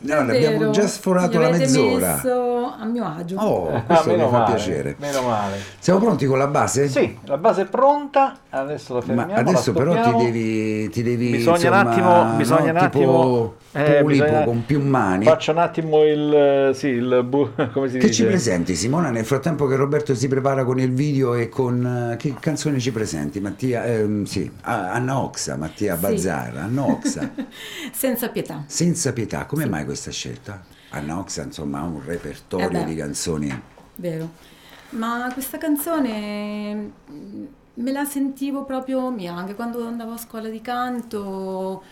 No, abbiamo già sforato la mezz'ora. messo a mio agio. Oh, Ah, questo mi fa male, piacere. Meno male. Siamo pronti con la base? Sì, la base è pronta, adesso la Ma fermiamo. la adesso però ti devi, ti devi Bisogna insomma, un attimo, bisogna no, un attimo, tipo eh, bisogna- con più mani. Faccio un attimo il, eh, sì, il, bu- come si Che dice? ci presenti Simona nel frattempo che Roberto si prepara con il video e con eh, che canzone ci presenti? Mattia, ehm, sì, Anna Oxa, Mattia Sì. Bazzara, Anna Oxa, Senza pietà. senza pietà, come mai questa scelta? Anna Oxa insomma ha un repertorio Eh di canzoni. Vero. Ma questa canzone mm, me la sentivo proprio mia, anche quando andavo a scuola di canto,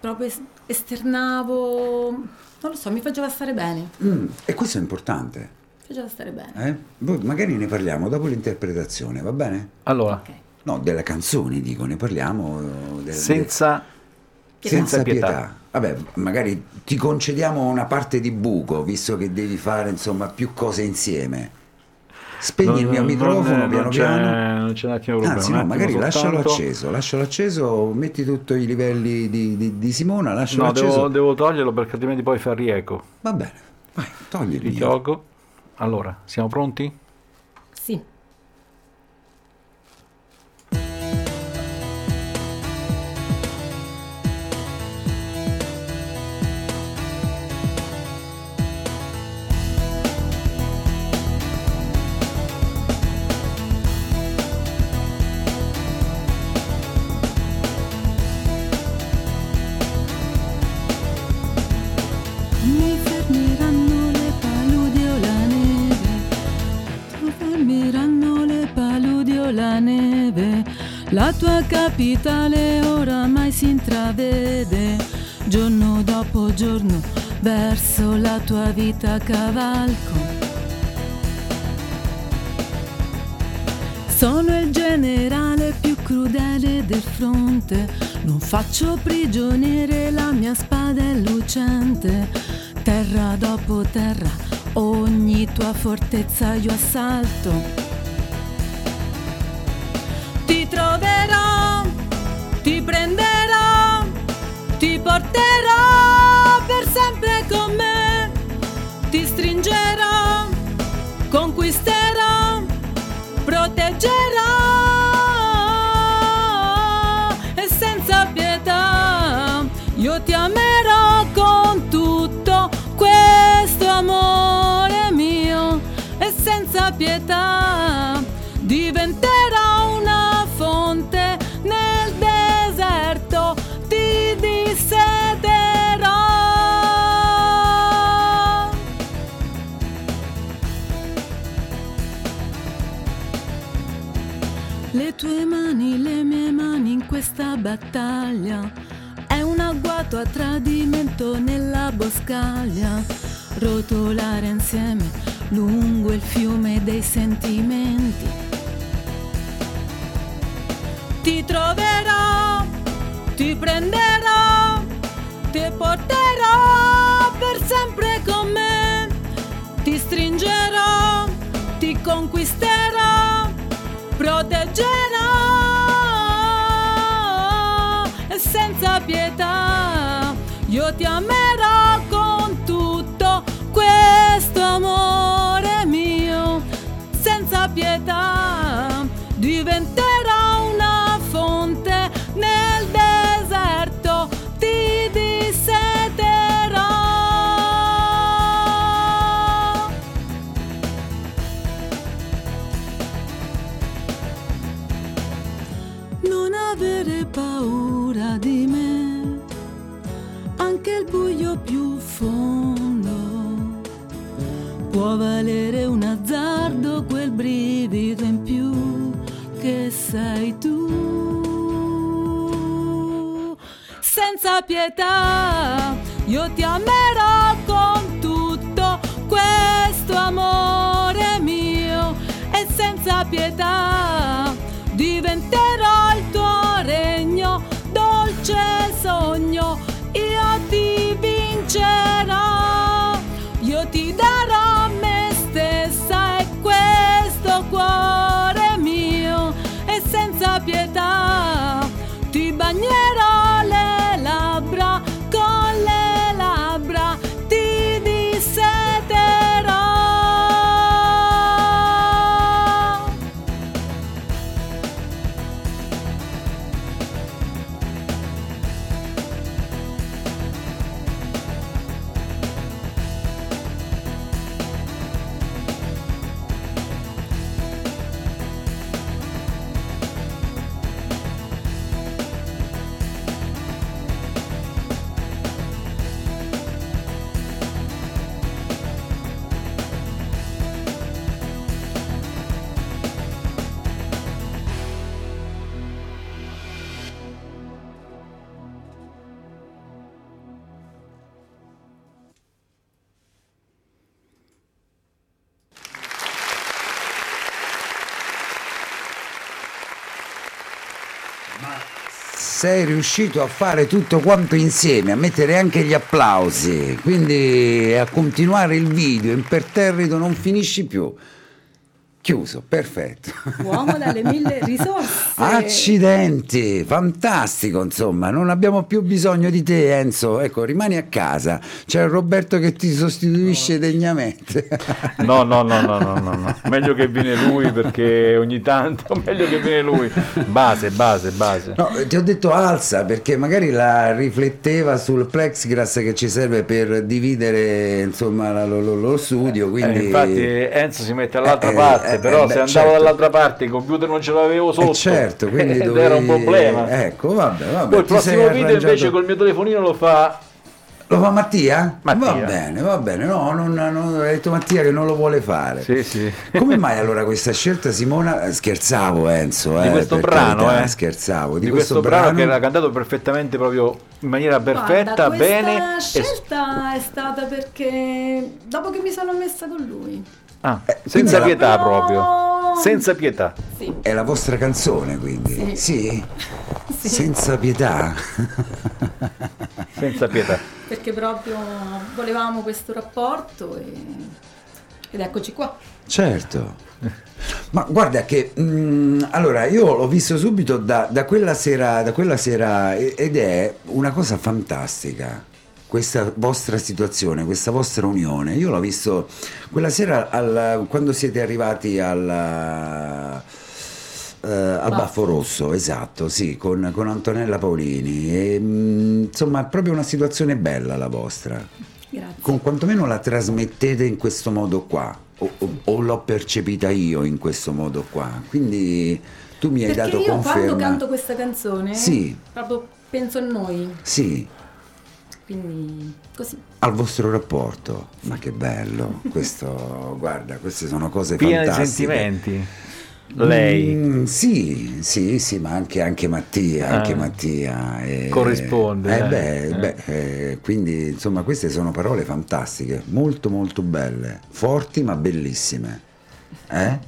proprio es- esternavo, non lo so, mi faceva stare bene, Mm, e questo è importante, mi faceva stare bene. eh? Magari ne parliamo dopo l'interpretazione, va bene? Allora, Ok. No, delle canzoni dico, ne parliamo. eh, del- senza, Pietà. senza pietà. pietà. Vabbè, magari ti concediamo una parte di buco, visto che devi fare insomma più cose insieme. Spegni il mio microfono non, piano non c'è, piano. non c'è un attimo problema. Anzi, no, magari lascialo soltanto. acceso, lascialo acceso, metti tutti i livelli di, di- di Simona, lascialo No, acceso. devo, devo toglierlo perché altrimenti poi fa rieco. Va bene, vai, togli il Ti mio. gioco. Allora, siamo pronti? Sì, capitale oramai si intravede, giorno dopo giorno, verso la tua vita cavalco. Sono il generale più crudele del fronte, non faccio prigioniere, la mia spada è lucente. Terra dopo terra, ogni tua fortezza io assalto. Ti troverò, ti porterò questa battaglia. È un agguato a tradimento nella boscaglia. Rotolare insieme lungo il fiume dei sentimenti. Ti troverò, ti prenderò, ti porterò per sempre con me, ti stringerò, ti conquisterò, proteggerò senza pietà io ti amerò può valere un azzardo quel brivido in più che sei tu. Senza pietà io ti amerò con tutto questo amore mio e senza pietà diventerò il tuo regno, dolce sogno, io ti vincerò, sei riuscito a fare tutto quanto insieme, a mettere anche gli applausi, quindi a continuare il video imperterrito non finisci più. Chiuso, perfetto. Uomo dalle mille risorse. Accidenti, fantastico, insomma, non abbiamo più bisogno di te Enzo, ecco, rimani a casa, c'è Roberto che ti sostituisce degnamente. No, no, no, no, no, no, no. meglio che viene lui perché ogni tanto, meglio che viene lui. Base, base, base. No, ti ho detto alza perché magari la rifletteva sul plexiglass che ci serve per dividere insomma lo, lo- lo studio, quindi Eh, infatti Enzo si mette all'altra Eh, parte, eh, però eh, se andavo certo. dall'altra parte il computer non ce l'avevo sotto. Eh, certo, quindi dovevi- era un problema. Ecco, vabbè, vabbè. Poi il prossimo video arrangiato- invece col mio telefonino lo fa Lo fa Mattia? Mattia. Va bene, va bene. No, non, non, hai detto Mattia che non lo vuole fare. Sì, sì. Come mai allora questa scelta, Simona? eh, Scherzavo, Enzo. di eh, questo per brano, carità, eh. Scherzavo. Di, questo, brano, che era cantato perfettamente proprio in maniera perfetta, Guarda, bene. Questa e- scelta è stata perché dopo che mi sono messa con lui. Ah, Eh, senza pietà proprio. Senza pietà. Sì. È la vostra canzone, quindi? Sì. Sì? Senza pietà? Senza pietà. Perché proprio volevamo questo rapporto e Ed eccoci qua. Certo. Ma guarda che mm, allora io l'ho visto subito da, da quella sera, da quella sera ed è una cosa fantastica. Questa vostra situazione, questa vostra unione. Io l'ho visto quella sera al- quando siete arrivati al, eh, al Baffo Rosso, esatto, sì, con, con Antonella Paolini. E, mm, insomma, è proprio una situazione bella la vostra Grazie. con quantomeno la trasmettete in questo modo qua o, o- o l'ho percepita io in questo modo qua quindi tu mi hai Perché dato io conferma quando canto questa canzone Sì. proprio penso a noi, sì quindi così. al vostro rapporto ma che bello questo guarda queste sono cose Piena di fantastiche sentimenti. Lei Mm, sì, sì, sì, ma anche, anche Mattia, anche Ah. Mattia eh, Corrisponde, eh, eh. beh, Eh. beh, eh, quindi insomma queste sono parole fantastiche, molto molto belle, forti ma bellissime. Eh?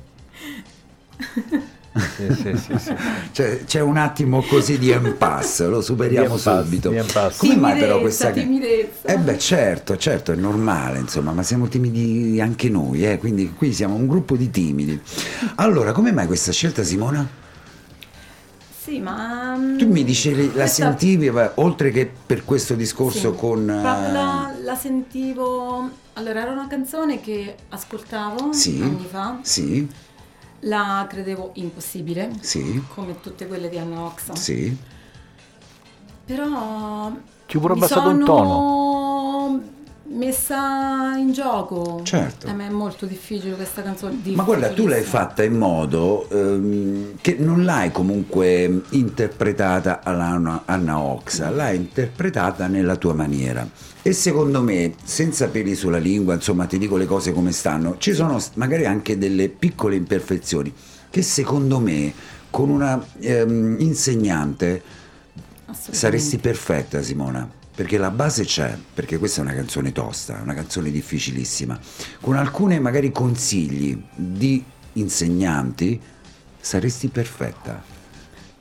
Sì, sì, sì, sì. Cioè, c'è un attimo così di impasse, lo superiamo impasse, subito. impasse. Come mai Timidezza, però questa timidezza. Eh beh, certo, certo, è normale, insomma, ma siamo timidi anche noi, eh, quindi qui siamo un gruppo di timidi. Allora, come mai questa scelta, Simona? Sì, ma... mm, Tu mi dicevi, la questa- sentivi, oltre che per questo discorso Sì, con... proprio la, la sentivo... Allora, era una canzone che ascoltavo Sì. anni fa, Sì, la credevo impossibile, sì, come tutte quelle di Anna Oxa. sì. Però Ci pure abbassato un sono messa in gioco. Certo. A me è molto difficile questa canzone. Ma guarda, tu l'hai fatta in modo ehm, che non l'hai comunque interpretata alla Anna- Oxa, l'hai interpretata nella tua maniera. E secondo me, senza peli sulla lingua, insomma, ti dico le cose come stanno, ci sono magari anche delle piccole imperfezioni che secondo me con una ehm, insegnante saresti perfetta, Simona. Perché la base c'è, perché questa è una canzone tosta, una canzone difficilissima. Con alcune magari consigli di insegnanti saresti perfetta.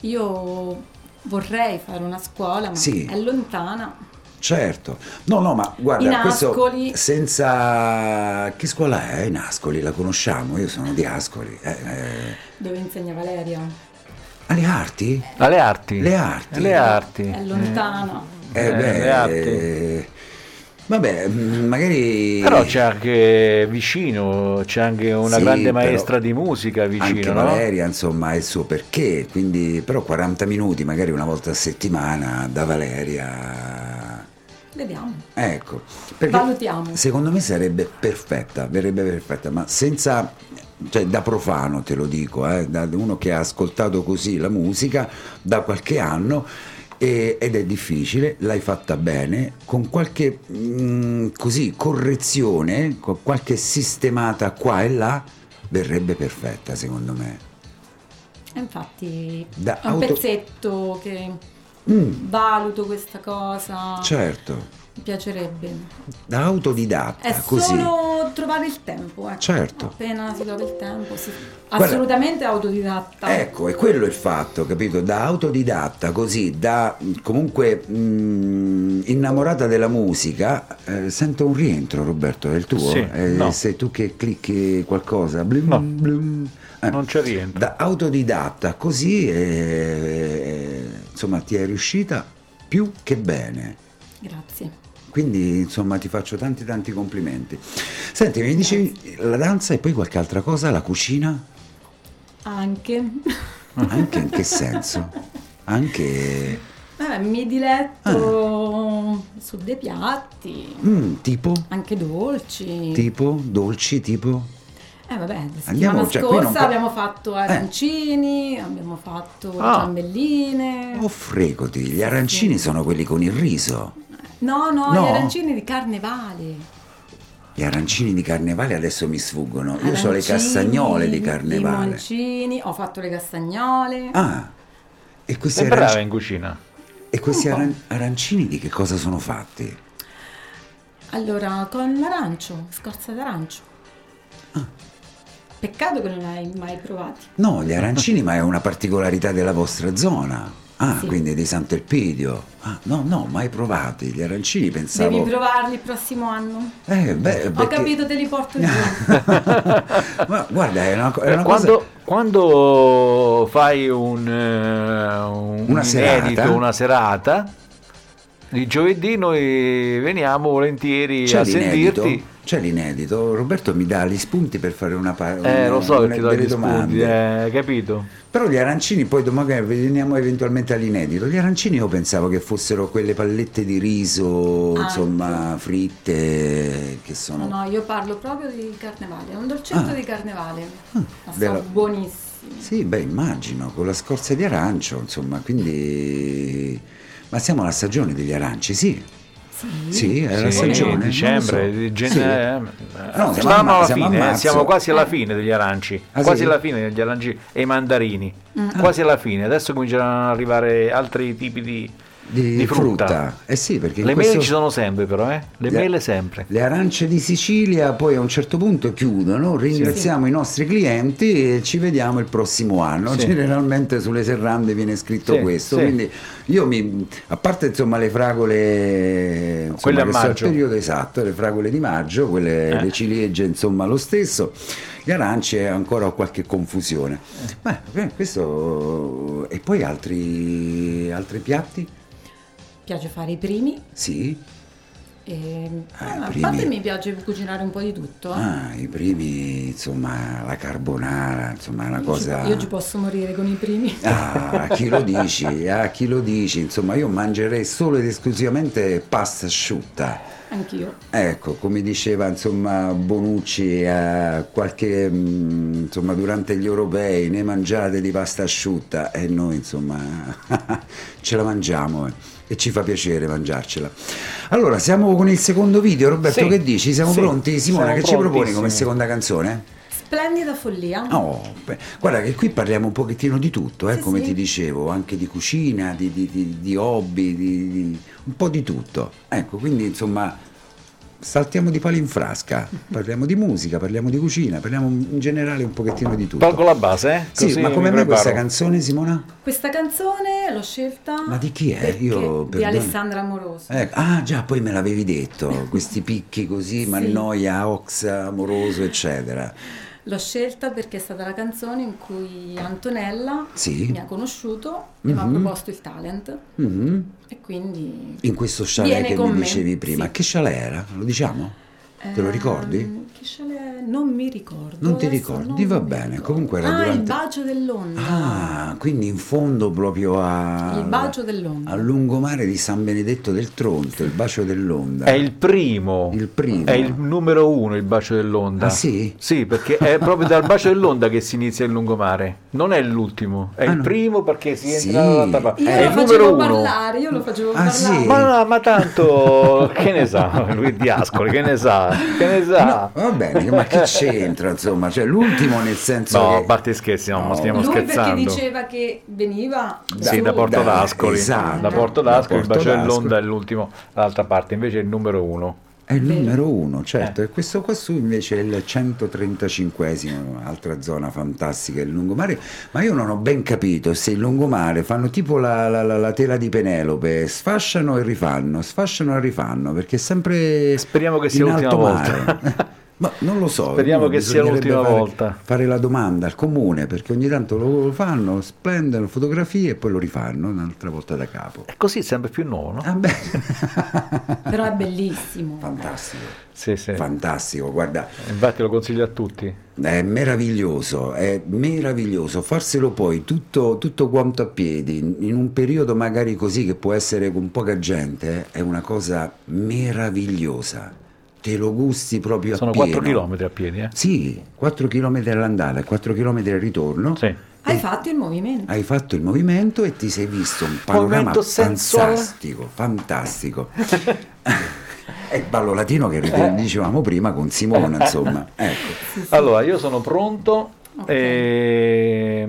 Io vorrei fare una scuola, ma Sì. è lontana. Certo. No, no, ma guarda, In questo Ascoli. senza... Che scuola è? In Ascoli, la conosciamo, io sono di Ascoli. Eh, eh, Dove insegna Valeria. Alle arti? alle arti. Le arti. Le arti. È lontana. Eh, Eh, beh, le arti. eh, vabbè, mm, magari... Però c'è anche vicino, c'è anche una Sì, grande maestra di musica vicino, Anche no? Valeria, insomma, ha il suo perché, quindi però 40 minuti, magari una volta a settimana da Valeria. Vediamo. Ecco, Valutiamo. secondo me sarebbe perfetta, verrebbe perfetta, ma senza cioè da profano te lo dico, eh, da uno che ha ascoltato così la musica da qualche anno e- ed è difficile, l'hai fatta bene, con qualche mm, così correzione, con qualche sistemata qua e là, verrebbe perfetta secondo me. Infatti Da è un auto- pezzetto che Mm, valuto questa cosa. certo, Mi piacerebbe. da autodidatta, È così. solo trovare il tempo. ecco. Certo. Appena si trova il tempo, sì. Guarda- Assolutamente autodidatta. Ecco, è quello il fatto, capito? Da autodidatta, così, da mh, comunque mh, innamorata della musica, eh, sento un rientro, Roberto, è il tuo? Sì, Eh, no. Sei tu che clicchi qualcosa? Blum, No. blum. Eh, Non c'è rientro. Da autodidatta, così, eh, insomma, ti è riuscita più che bene. Grazie. Quindi, insomma, ti faccio tanti tanti complimenti. Senti, mi dicevi la danza e poi qualche altra cosa, la cucina? Anche. Anche in che senso? Anche Vabbè, mi diletto su dei piatti, mm, tipo anche dolci. tipo dolci tipo Eh vabbè, la settimana Andiamo, cioè, qui non scorsa abbiamo fatto arancini, abbiamo fatto Ah. ciambelline. oh fregoti, gli arancini sono quelli con il riso. No, no, No. gli arancini di carnevale. Gli arancini di carnevale adesso mi sfuggono. Io ho le Arancini, castagnole di I carnevale. moncini, ho fatto le castagnole. Ah. E questi, Sei brava aranci- in cucina. e questi aran- arancini di che cosa sono fatti? Allora, con l'arancio, scorza d'arancio. Ah. Peccato che non hai mai provati. No, gli arancini, ma è una particolarità della vostra zona. Ah, Sì. quindi di Sant'Elpidio. Ah, no, no, mai provati. Gli arancini pensavo... Devi provarli il prossimo anno. Eh, beh, Ho perché- capito, te li porto io. Ma guarda, è una, è una quando, cosa... quando fai un, eh, un Una inedito, serata. una serata, di giovedì noi veniamo volentieri C'è a l'inedito? sentirti. C'è l'inedito. Roberto mi dà gli spunti per fare una pa- Eh, una- lo so che ti do delle gli spunti, domande. eh, capito? Però gli arancini, poi domani veniamo eventualmente all'inedito. Gli arancini io pensavo che fossero quelle pallette di riso, Ah, insomma, fritte, che sono... No, no, io parlo proprio di carnevale. È un dolcetto Ah. di carnevale. Ma della- sono buonissimi. Sì, beh, immagino, con la scorza di arancio, insomma, quindi... Ma siamo alla stagione degli aranci, sì. Sì, è la Sì, stagione. dicembre, so. di gen- Sì. eh, No, siamo alla siamo fine, eh, siamo quasi alla fine degli aranci, Ah, quasi sì? alla fine degli aranci e i mandarini, Mm. quasi alla fine. Adesso cominceranno ad arrivare altri tipi di, Di, di frutta. frutta. Eh sì, perché Le questo- mele ci sono sempre però, eh? Le Le- mele sempre. Le arance di Sicilia poi a un certo punto chiudono, ringraziamo i nostri clienti e ci vediamo il prossimo anno. Sì. Generalmente sulle serrande viene scritto Sì, questo, sì. quindi io mi a parte insomma le fragole insomma, Quelle a sono il maggio. periodo esatto, le fragole di maggio, quelle Eh. le ciliegie insomma lo stesso. Gli arance ancora ho qualche confusione. Beh, eh, questo e poi altri altri piatti? Piace fare i primi. Sì. E, Ah, a primi. parte mi piace cucinare un po' di tutto. eh. Ah, i primi, insomma, la carbonara, insomma, è una Io ci- cosa... Io ci posso morire con i primi. Ah, a chi lo dici? A chi lo dici? Insomma, io mangerei solo ed esclusivamente pasta asciutta. Anch'io. Ecco, come diceva insomma Bonucci eh, qualche, mm, insomma, durante gli europei, ne mangiate di pasta asciutta e noi insomma ce la mangiamo eh, e ci fa piacere mangiarcela. Allora, siamo con il secondo video, Roberto, Sì, che dici? Siamo sì, pronti? Simona, siamo che ci proponi come seconda canzone? Splendida follia. Oh, beh, guarda che qui parliamo un pochettino di tutto, eh, Sì, come sì. ti dicevo, anche di cucina, di, di- di- di hobby, di, di- un po' di tutto. Ecco, quindi insomma saltiamo di palo in frasca, parliamo di musica, parliamo di cucina, parliamo in generale un pochettino di tutto. Tolgo la base, eh? Sì, Così ma come mai questa canzone, Simona? Questa canzone l'ho scelta. Ma di chi è? perché- Io, di. Alessandra Amoroso. Ecco, ah già, poi me l'avevi detto, questi picchi così, Mannoia, Ox, Amoroso, eccetera. L'ho scelta perché è stata la canzone in cui Antonella Sì. mi ha conosciuto e mi ha Mhm. proposto il talent. Mhm. E quindi. In questo chalet che mi dicevi prima, sì. che chalet era? Lo diciamo? Te lo ehm, ricordi? Che chalet? Non mi ricordo. Non ti ricordi? non Va bene, ricordo. comunque era ah, il durante- bacio dell'onda. Ah, quindi in fondo proprio a... Il bacio dell'onda. Al lungomare di San Benedetto del Tronto, il bacio dell'onda. È il primo. Il primo. È il numero uno il bacio dell'onda. Ah, sì? Sì, perché è proprio dal bacio dell'onda che si inizia il lungomare. Non è l'ultimo, è Ah, il no. primo perché si Sì. entra dall'altra parte. Io È lo il facevo numero uno. parlare, io lo facevo Ah, parlare. sì? Ma, no, ma tanto che ne sa lui di Ascoli, che ne sa? Che ne sa? Va bene, ma che c'entra, insomma? Cioè, l'ultimo nel senso No, che... i scherzi, no, ma stiamo Lui scherzando. perché diceva che veniva Sì, su- da Porto d'Ascoli, esatto. da Porto Da d'Ascoli, il bacio dell'onda è l'ultimo, dall'altra parte invece è il numero uno. È il numero uno, Eh. certo, e questo qua su invece è il 135esimo, altra zona fantastica, il lungomare, ma io non ho ben capito se il lungomare fanno tipo la, la- la- la tela di Penelope, sfasciano e rifanno, sfasciano e rifanno, perché è sempre Speriamo che sia in l'ultima alto volta. Ma non lo so. Speriamo no, che sia l'ultima fare- volta. Fare la domanda al comune, perché ogni tanto lo fanno, splendono fotografie e poi lo rifanno un'altra volta da capo. E così sempre più nuovo, no? Ah beh. Però è bellissimo. Fantastico, Sì, sì. fantastico, guarda. Infatti lo consiglio a tutti. È meraviglioso, è meraviglioso. Farselo poi tutto, tutto quanto a piedi, in un periodo magari così che può essere con poca gente, è una cosa meravigliosa. Te lo gusti proprio Sono a pieno. 4 km a piedi, eh? Sì, 4 km all'andata e 4 km al ritorno. Sì. Hai fatto il movimento. Hai fatto il movimento e ti sei visto un panorama fantastico, fantastico. È il ballo latino che ri- dicevamo prima con Simona, insomma. Ecco. Allora, io sono pronto. Ok. E...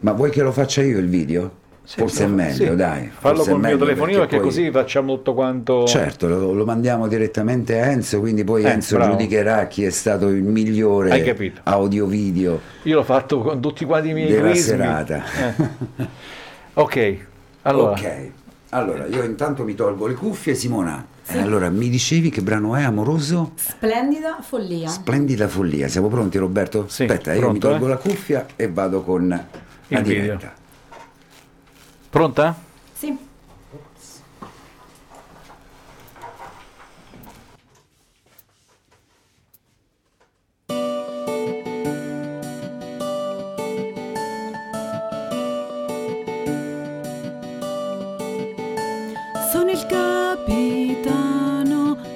Ma vuoi che lo faccia io il video? Sì, Forse è meglio, sì. dai. Fallo col mio telefonino perché, poi- così facciamo tutto quanto. Certo, lo, lo mandiamo direttamente a Enzo, quindi poi Eh, Enzo bravo. giudicherà chi è stato il migliore Hai capito. audio-video Io l'ho fatto con tutti quanti i miei della crismi. serata. Eh. Ok, Allora, Ok, allora io intanto mi tolgo le cuffie, Simona. eh, allora, mi dicevi che brano è amoroso? Splendida follia. Splendida follia. Siamo pronti, Roberto? Sì, Aspetta, io mi pronto, tolgo eh? la cuffia e vado con la Il video. Pronta? Sì. Sono il capitano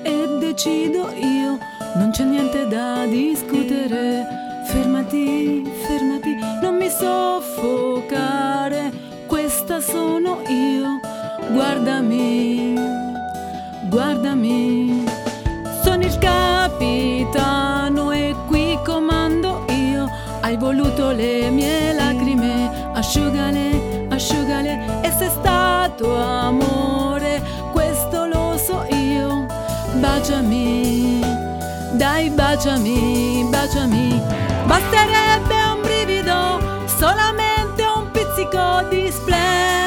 e decido io, non c'è niente da discutere. Sono io. Guardami, guardami. Sono il capitano e qui comando io. Hai voluto le mie lacrime, asciugale, asciugale. E se è stato amore, questo lo so io. Baciami, dai baciami, baciami. Basterebbe un brivido, solamente God is plan.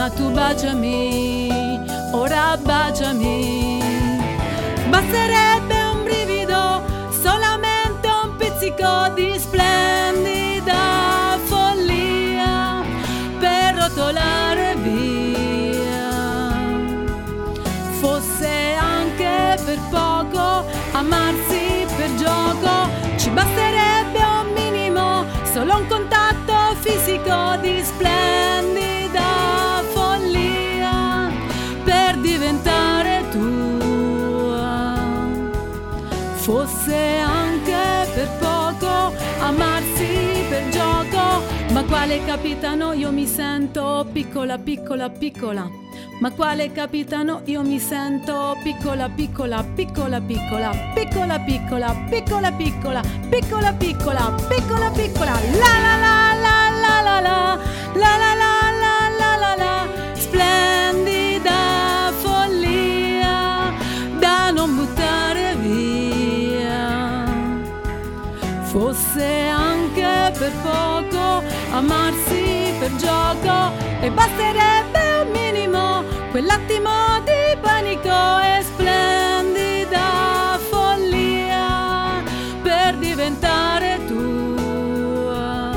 Ma tu baciami ora baciami. Basterebbe un brivido, solamente un pizzico di splendida follia per rotolare quale capitano io mi sento? Piccola piccola piccola. Ma quale capitano io mi sento? Piccola piccola piccola piccola. Piccola piccola piccola piccola. Piccola piccola piccola piccola. La la la la la la la. La la la la la la la. Splendida follia da non buttare via. Fosse per poco amarsi per gioco e basterebbe un minimo quell'attimo di panico e splendida follia per diventare tua.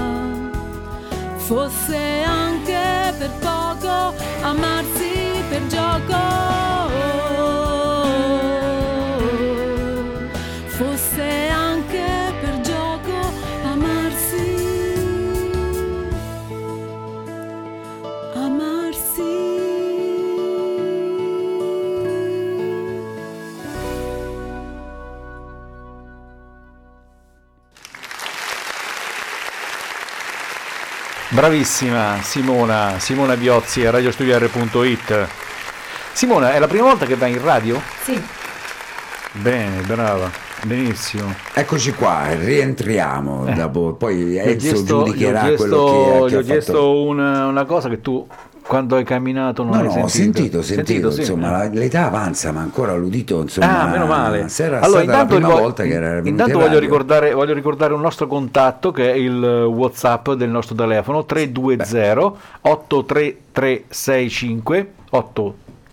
Fosse anche per poco amarsi Bravissima Simona, Simona Biozzi a radiostudiare.it. Simona, è la prima volta che vai in radio? Sì. Bene, brava, benissimo. Eccoci qua, rientriamo. dopo- poi Enzo chiesto, giudicherà gli ho quello chiesto- che, che gli ho ha chiesto fatto. una, una cosa che tu quando hai camminato non No, hai no, ho sentito. sentito, sentito, sì. insomma, la- l'età avanza, ma ancora l'udito, insomma, Ah, meno male. allora, intanto, prima vo- volta che era venuto intanto in voglio, ricordare, voglio ricordare un nostro contatto che è il WhatsApp del nostro telefono 320 83365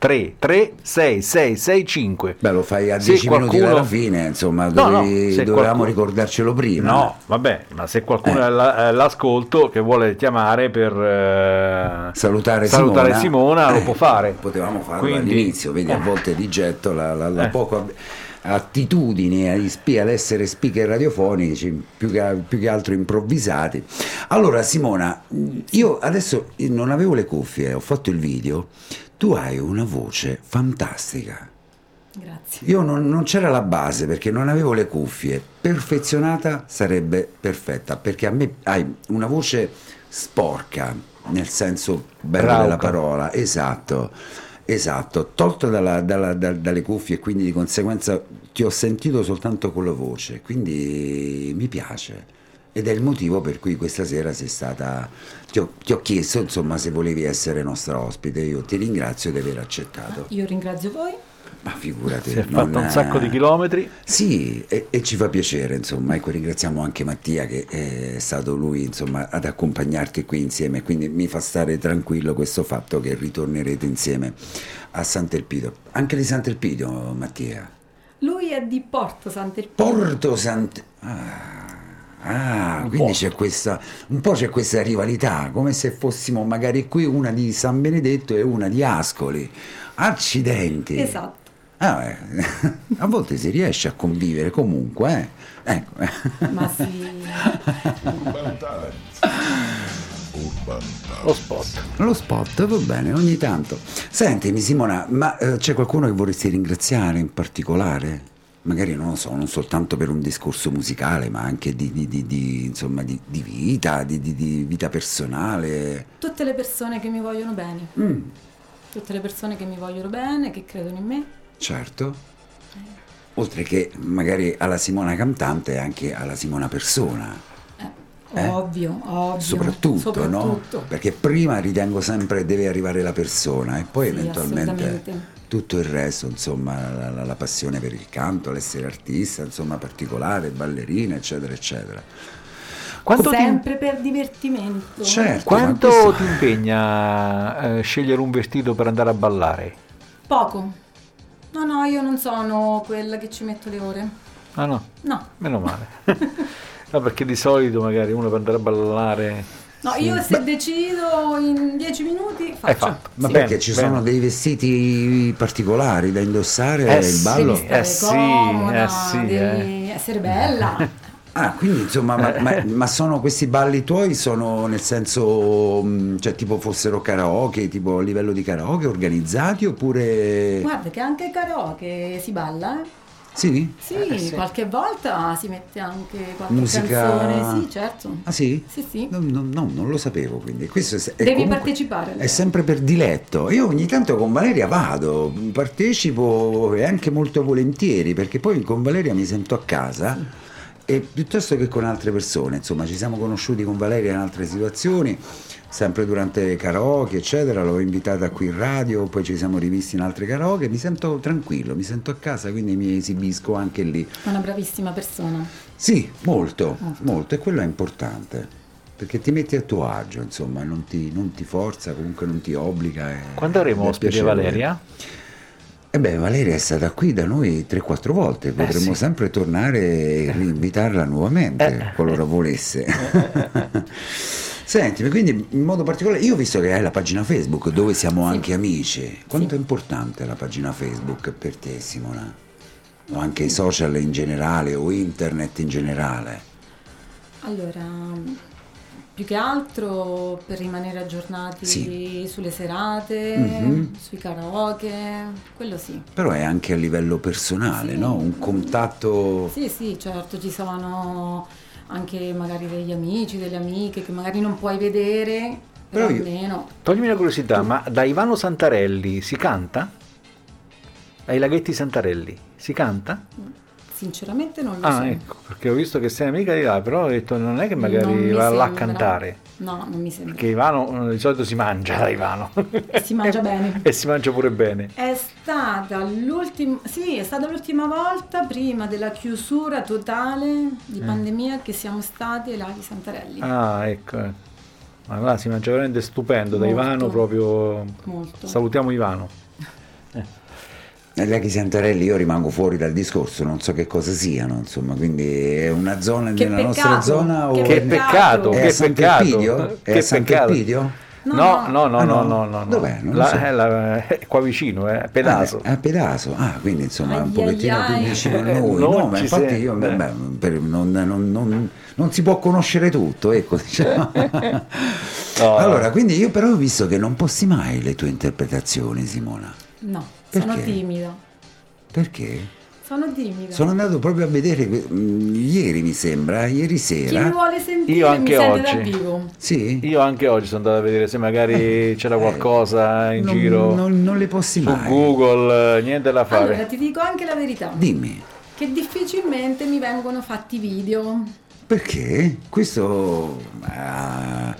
8336665. Beh, lo fai a Se 10 minuti qualcuno- dalla fine, insomma, No, no, dovevi- se dovevamo qualcuno- ricordarcelo prima. No, vabbè, ma se qualcuno Eh. all'ascolto che vuole chiamare per eh, Salutare, salutare Simona, Simona, lo Eh, può fare. Potevamo farlo Quindi- all'inizio, vedi, a eh. volte di getto la, la- la Eh. poco attitudini ad essere speaker radiofonici, più che, più che altro improvvisati. Allora Simona, io adesso non avevo le cuffie, ho fatto il video, tu hai una voce fantastica. Grazie. Io non, non c'era la base perché non avevo le cuffie. Perfezionata sarebbe perfetta perché a me hai una voce sporca, nel senso bello Rauca. della parola, esatto. Esatto, tolto dalla- dalla- da- dalle cuffie e quindi di conseguenza ti ho sentito soltanto con la voce, quindi mi piace. Ed è il motivo per cui questa sera sei stata. Ti ho, ti ho chiesto insomma se volevi essere nostra ospite. Io ti ringrazio di aver accettato. Io ringrazio voi. Ma figurati. Si è non- fatto un sacco di chilometri. Sì, e, e ci fa piacere, insomma, ecco, ringraziamo anche Mattia che è stato lui, insomma, ad accompagnarti qui insieme, quindi mi fa stare tranquillo questo fatto che ritornerete insieme a Sant'Elpidio. Anche di Sant'Elpidio, Mattia. Lui è di Porto Sant'Elpidio. Porto Sant... Ah, ah, quindi c'è questa, un po' c'è questa rivalità, come se fossimo magari qui una di San Benedetto e una di Ascoli. Accidenti! Esatto. Ah, eh, a volte si riesce a convivere comunque, eh. Ecco. Ma sì. Urban Talent. Lo spot. Lo spot, va bene, ogni tanto. Sentimi Simona, ma eh, c'è qualcuno che vorresti ringraziare in particolare? Magari non lo so, non soltanto per un discorso musicale, ma anche di, di- di- di, insomma, di, di vita, di, di- di vita personale. Tutte le persone che mi vogliono bene. Mm, Tutte le persone che mi vogliono bene, che credono in me. Certo. Oltre che magari alla Simona cantante, anche alla Simona persona. Eh, Eh? Ovvio, ovvio. Soprattutto, no? Soprattutto. Perché prima ritengo sempre deve arrivare la persona e poi Sì, eventualmente tutto il resto, insomma, la, la- la passione per il canto, l'essere artista, insomma, particolare, ballerina, eccetera, eccetera. Quanto ti, Sempre per divertimento. Certo. quanto questo- ti impegna eh, scegliere un vestito per andare a ballare? Poco. No, no, io non sono quella che ci metto le ore. Ah no, No. meno male. no, perché di solito magari uno per andare a ballare... No, io se decido in dieci minuti faccio. Hai fatto. Ma Sì. perché ci bene. sono dei vestiti particolari da indossare Eh il sì. ballo? Devi stare Eh sì, comoda, eh sì, devi essere bella. Ah, quindi insomma, ma, ma- ma sono questi balli tuoi, sono nel senso, mh, cioè tipo fossero karaoke, tipo a livello di karaoke organizzati oppure... Guarda che anche il karaoke si balla, eh? Sì? Sì, Eh, sì. qualche volta si mette anche qualche Musica- canzone, sì, certo. Ah sì? Sì, sì. No, no, no, non lo sapevo, quindi questo è, è Devi comunque- partecipare. È sempre per diletto. Io ogni tanto con Valeria vado, partecipo e anche molto volentieri, perché poi con Valeria mi sento a casa. E piuttosto che con altre persone, insomma, ci siamo conosciuti con Valeria in altre situazioni, sempre durante karaoke, eccetera. L'ho invitata qui in radio, poi ci siamo rivisti in altre karaoke. Mi sento tranquillo, mi sento a casa, quindi mi esibisco anche lì. È una bravissima persona. Sì, molto, molto, e quello è importante. Perché ti metti a tuo agio, insomma, non ti, non ti forza, comunque non ti obbliga. e- Quando avremo ospite. Valeria? E beh, Valeria è stata qui da noi 3-4 volte, potremmo sì. sempre tornare e rinvitarla nuovamente, Eh. qualora volesse. Senti, quindi in modo particolare, io ho visto che hai la pagina Facebook dove siamo anche amici. Quanto è importante la pagina Facebook per te, Simona? O anche i social in generale o internet in generale? Allora, più che altro per rimanere aggiornati Sì. sulle serate, Mhm. sui karaoke, quello sì. Però è anche a livello personale, Sì. no? Un contatto... Sì, sì, certo, ci sono anche magari degli amici, delle amiche che magari non puoi vedere, però, Però almeno Toglimi una curiosità, ma da Ivano Santarelli si canta? Ai laghetti Santarelli si canta? Sinceramente non lo Ah, so. ecco, perché ho visto che sei amica di là, però ho detto non è che magari va là a cantare. No, non mi sembra. Perché Ivano eh, di solito si mangia da Ivano. Si mangia bene. e si mangia pure bene. È stata l'ultima, sì, è stata l'ultima volta prima della chiusura totale di pandemia che siamo stati ai laghi Santarelli. Ah, ecco. eh. Ma là si mangia veramente stupendo da Molto. Ivano proprio. Molto. Salutiamo Ivano. Nei laghi Santarelli io rimango fuori dal discorso, non so che cosa siano, insomma, quindi è una zona Che nella nostra zona o che Che peccato. è che a Sant'Elpidio? peccato. È Che a Sant'Elpidio? peccato. No, No, no, no, Ah, no, no? no, no, no. Dov'è? Non La- so. è, la- è qua vicino, eh, a Pedaso. Ah, a Pedaso, ah, quindi insomma un Ai, pochettino ai, più ai. vicino a Eh, noi. No, ma infatti sei- io eh. beh, per- non, non- non- non si può conoscere tutto, ecco. diciamo. No, allora, quindi io però ho visto che non posti mai le tue interpretazioni, Simona. No, sono Perché? timida. Perché? Sono timida. Sono andato proprio a vedere mm, ieri, mi sembra, ieri Chi sera. mi vuole sentire Io anche mi sente oggi. dal vivo. Sì? Io anche oggi sono andato a vedere se magari c'era qualcosa in non, giro Non, non le posti su mai. Google, eh, niente da fare. Allora, ti dico anche la verità. Dimmi. Che difficilmente mi vengono fatti video. Perché? Questo... ah,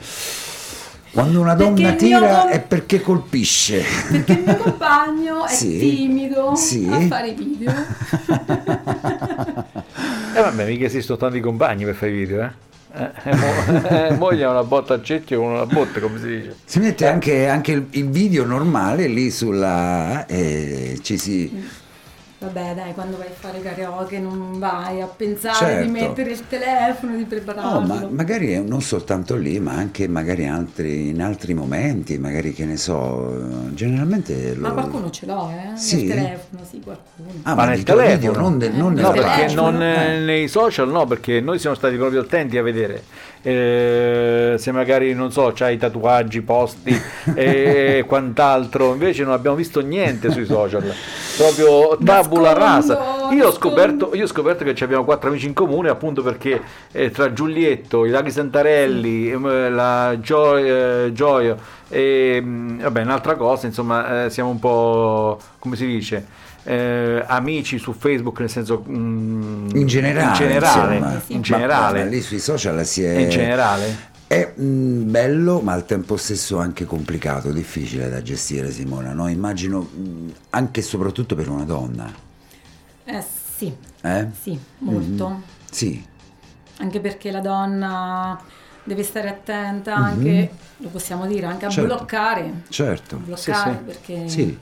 quando una Perché donna mio tira com- è perché colpisce. Perché il mio compagno è Sì, timido sì. a fare video. E vabbè, mica esistono tanti compagni per fare i video, eh. Eh, eh, mo- eh, moglie ha una botta a cecchio con una botte, come si dice. Si mette anche, anche il, il video normale lì sulla... e ci si... Vabbè, dai, quando vai a fare karaoke non vai a pensare Certo. di mettere il telefono, di prepararlo. No, ma magari è non soltanto lì, ma anche magari altri- in altri momenti, magari che ne so, eh, generalmente... Ma lo- qualcuno ce l'ho, eh? Sì? Nel telefono, sì, qualcuno. Ah, Ma ma, nel tuoi video, telefono? non, del- non Eh, nel No, perché telefono. non eh, Eh. nei social no, perché noi siamo stati proprio attenti a vedere eh, se magari non so, c'hai tatuaggi, posti e quant'altro, invece non abbiamo visto niente sui social, proprio tabula rasa. Io ho scoperto, io ho scoperto che ci abbiamo quattro amici in comune appunto perché eh, tra Giulietto, i Laghi Santarelli, ehm, la Gio- eh, Gioia e mh, vabbè un'altra cosa, insomma eh, siamo un po' come si dice eh, amici su Facebook nel senso mh, In generale, in generale, insomma. in Ma generale, lì sui social si è... in generale. È mm, bello, ma al tempo stesso anche complicato, difficile da gestire, Simona. No? Immagino mm, anche e soprattutto per una donna. Eh sì, Eh? sì, molto. Mhm. Sì, Anche perché la donna deve stare attenta anche, lo possiamo dire, anche a. Certo. bloccare. certo. Bloccare Sì, sì. perché Sì,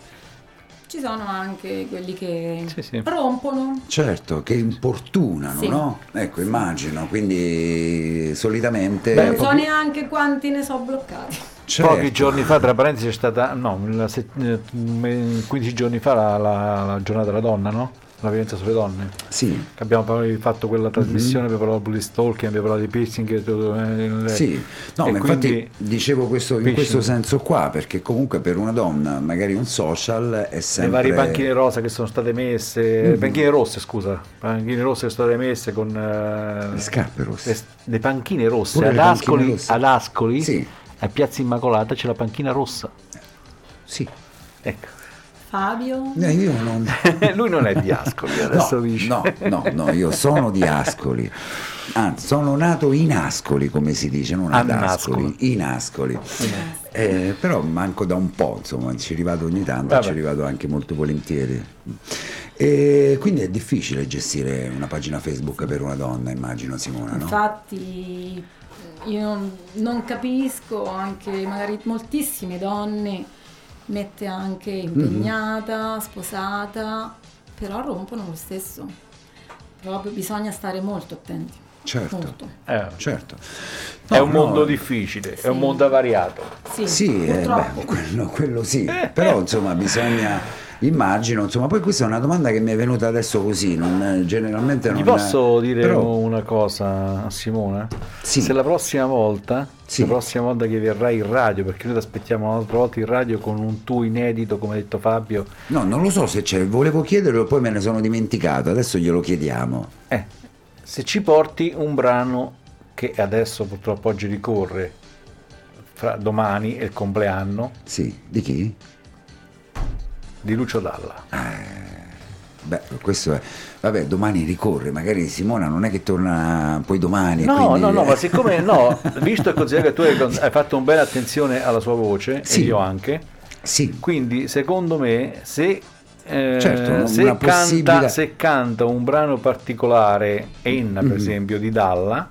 ci sono anche quelli che Sì, sì. rompono. certo, che importunano, Sì. no? Ecco, immagino. Quindi solitamente... Beh, non so proprio- neanche quanti ne so bloccati. certo. Pochi giorni fa, tra parentesi, c'è stata, no, la se- eh, me- 15 giorni fa la, la- la giornata della donna, no? La violenza sulle donne. Sì, Abbiamo fatto quella trasmissione, abbiamo parlato di bully stalking, abbiamo parlato di piercing. e tutto, eh, Sì, no, ma infatti dicevo questo, in questo senso qua, perché comunque per una donna magari un social è Le sempre... varie panchine rosa che sono state messe, panchine rosse scusa, panchine rosse che sono state messe con eh, Le scarpe rosse. le, le panchine rosse, Pure ad le Ascoli, rosse. ad Ascoli Sì. a Piazza Immacolata c'è la panchina rossa. Sì. Ecco. Fabio? No, io non... Lui non è di Ascoli, adesso no, dice. no, no, no, io sono di Ascoli. Anzi, sono nato in Ascoli, come si dice, non ad A Ascoli, Nascoli. in Ascoli. Eh, però manco da un po', insomma, ci rivado ogni tanto, Vabbè. ci rivado anche molto volentieri. E quindi è difficile gestire una pagina Facebook per una donna, immagino Simona, no? Infatti io non, non capisco anche magari moltissime donne mette anche impegnata, sposata, però rompono lo stesso. Proprio bisogna stare molto attenti. Certo. Eh, Certo. è No, un no, mondo difficile, è un Sì. mondo avariato. Sì, Sì, eh, beh, quello, quello sì, però insomma bisogna, immagino, insomma, poi questa è una domanda che mi è venuta adesso così, non, generalmente non... Gli posso dire però- una cosa a Simona? Sì. Se la prossima volta, Sì. la prossima volta che verrai in radio, perché noi ti aspettiamo un'altra volta in radio con un tuo inedito, come ha detto Fabio, No, non lo so se c'è, volevo chiederlo, poi me ne sono dimenticato, adesso glielo chiediamo. eh, se ci porti un brano che adesso purtroppo oggi ricorre, fra domani è il compleanno Sì, di chi? Di Lucio Dalla. Beh, questo è... Vabbè, domani ricorre, magari Simona non è che torna poi domani. No, quindi- no, no, ma siccome no, visto e considerato che tu hai, hai fatto un bella attenzione alla sua voce, Sì. e io anche, Sì, Quindi, secondo me, se, eh, Certo, se, canta, possibile- se canta un brano particolare, Enna per esempio, di Dalla.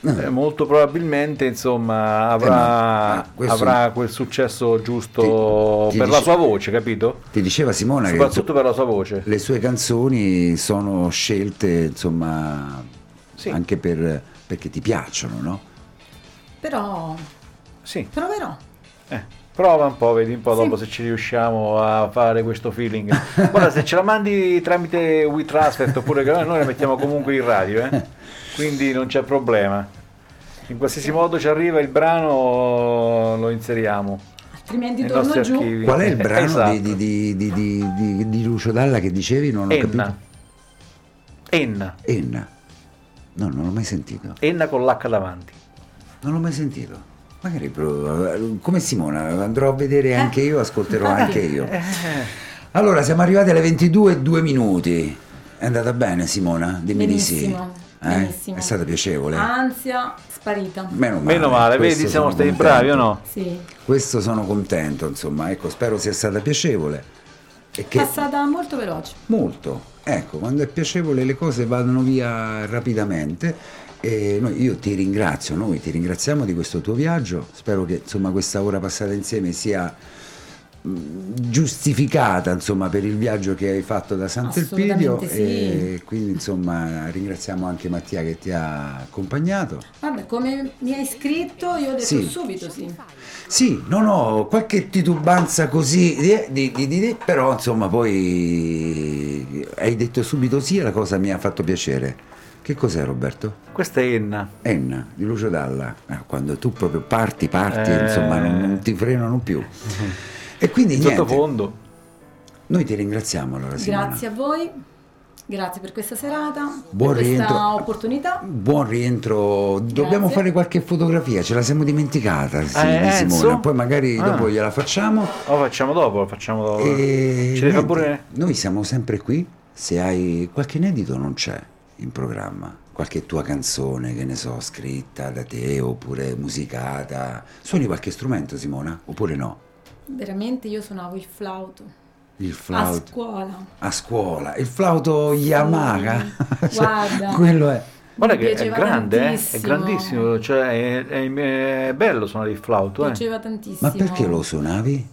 Eh, molto probabilmente insomma avrà, ma questo- avrà quel successo giusto Ti- ti per dice- la sua voce, capito? ti diceva Simona che Soprattutto per la sua voce. le sue canzoni sono scelte, insomma, Sì. anche per, perché ti piacciono, no? Però Sì. proverò. Eh, prova un po', vedi un po' Sì. dopo se ci riusciamo a fare questo feeling. Guarda, se ce la mandi tramite WeTransfer oppure che noi la mettiamo comunque in radio, eh? quindi non c'è problema. In qualsiasi modo ci arriva il brano, lo inseriamo Altrimenti torno giù. archivi. Qual è il brano Esatto. di, di, di, di, di- di Lucio Dalla che dicevi? Non ho Enna. capito. Enna. Enna. No, non l'ho mai sentito. Enna con l'H davanti. Non l'ho mai sentito. Magari provo- come Simona, andrò a vedere Eh. anche io, ascolterò anche io. Eh, Allora, siamo arrivati alle 22 e 2 minuti. È andata bene Simona? Dimmi Benissimo, di sì. Eh? benissimo. È stata piacevole. Ansia sparita. Meno male. Meno male, vedi, siamo stati contento. bravi o no? Sì. Questo sono contento, insomma, ecco, spero sia stata piacevole. E che Passata molto veloce. molto, ecco, quando è piacevole le cose vanno via rapidamente e noi- io ti ringrazio, noi ti ringraziamo di questo tuo viaggio, spero che insomma questa ora passata insieme sia giustificata insomma per il viaggio che hai fatto da Sant'Elpidio sì. e quindi insomma ringraziamo anche Mattia che ti ha accompagnato Vabbè, come mi hai scritto, io ho detto Sì. subito sì. Sì, non ho qualche titubanza così, di- di- di- di- di- però insomma poi hai detto subito sì e la cosa mi ha fatto piacere. Che cos'è Roberto? Questa è Enna. Enna di Lucio Dalla. Eh, quando tu proprio parti, parti, Eh. insomma non, non ti frenano più. E quindi niente, Sottofondo. noi ti ringraziamo allora Simona. Grazie a voi, grazie per questa serata, Buon per questa rientro. opportunità. Buon rientro, dobbiamo Grazie. fare qualche fotografia, ce la siamo dimenticata sì, Eh, di Simona, Enzo? poi magari Ah. dopo gliela facciamo. Lo facciamo dopo, lo facciamo dopo. E fare niente, pure... Noi siamo sempre qui, se hai qualche inedito non c'è in programma, qualche tua canzone, che ne so, scritta da te oppure musicata. Suoni qualche strumento Simona? Oppure no? Veramente io suonavo il flauto Il a flauto scuola. a scuola, il flauto Yamaha. Cioè, guarda. quello è. Guarda che è grande, eh? è grandissimo, cioè è, è- è bello suonare il flauto. Mi Eh. piaceva tantissimo. Ma perché lo suonavi?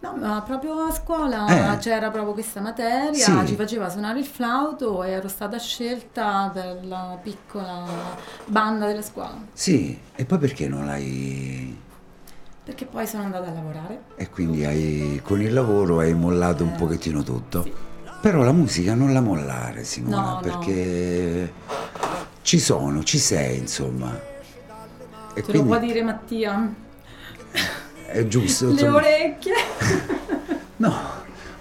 No, ma proprio a scuola Eh. c'era proprio questa materia, Sì. ci faceva suonare il flauto e ero stata scelta per la piccola banda della scuola. Sì, e poi perché non l'hai Perché poi sono andata a lavorare. e quindi hai, con il lavoro hai mollato un pochettino tutto. Però la musica non la mollare, Simona, No, no. perché ci sono, ci sei, insomma. E Te lo quindi può dire Mattia? è giusto. Le orecchie. No,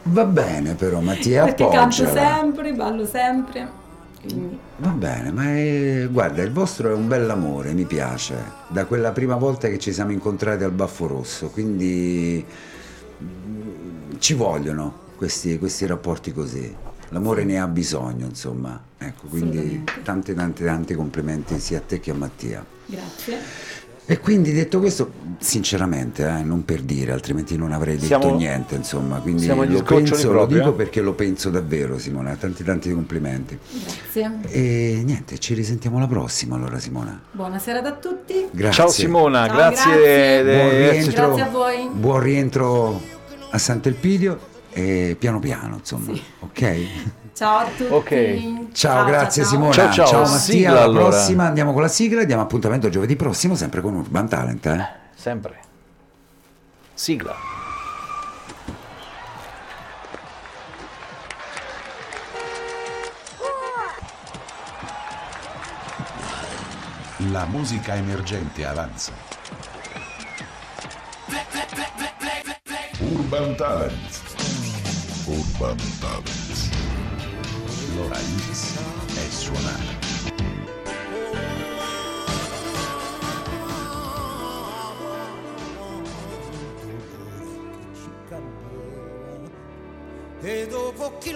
va bene però, Mattia, Perché canto appoggiala. sempre, ballo sempre. Va bene, ma è- guarda, il vostro è un bell'amore, mi piace, da quella prima volta che ci siamo incontrati al Baffo Rosso, quindi mm, ci vogliono questi, questi rapporti così. L'amore ne ha bisogno, insomma. Ecco, quindi tanti tanti tanti complimenti sia a te che a Mattia. grazie. E quindi detto questo, sinceramente, eh, non per dire, altrimenti non avrei detto Siamo- niente, insomma. Quindi lo penso, lo dico eh. perché lo penso davvero, Simona. Tanti tanti complimenti. Grazie. E niente, ci risentiamo la prossima allora Simona. Buona serata a tutti. Grazie. Ciao Simona, Ciao, grazie. grazie. Buon rientro, Grazie a voi. buon rientro a Sant'Elpidio e piano piano, insomma. Ok? Ciao a tutti. Ok. Ciao, grazie ciao. Simona. Ciao, ciao. Mattia. Sigla, alla allora. prossima andiamo con la sigla. Diamo appuntamento giovedì prossimo, sempre con Urban Talent. Eh? Sempre. Sigla. La musica emergente avanza. Urban Talent. Urban Talent. Allora X è suonare. E dopo chi lo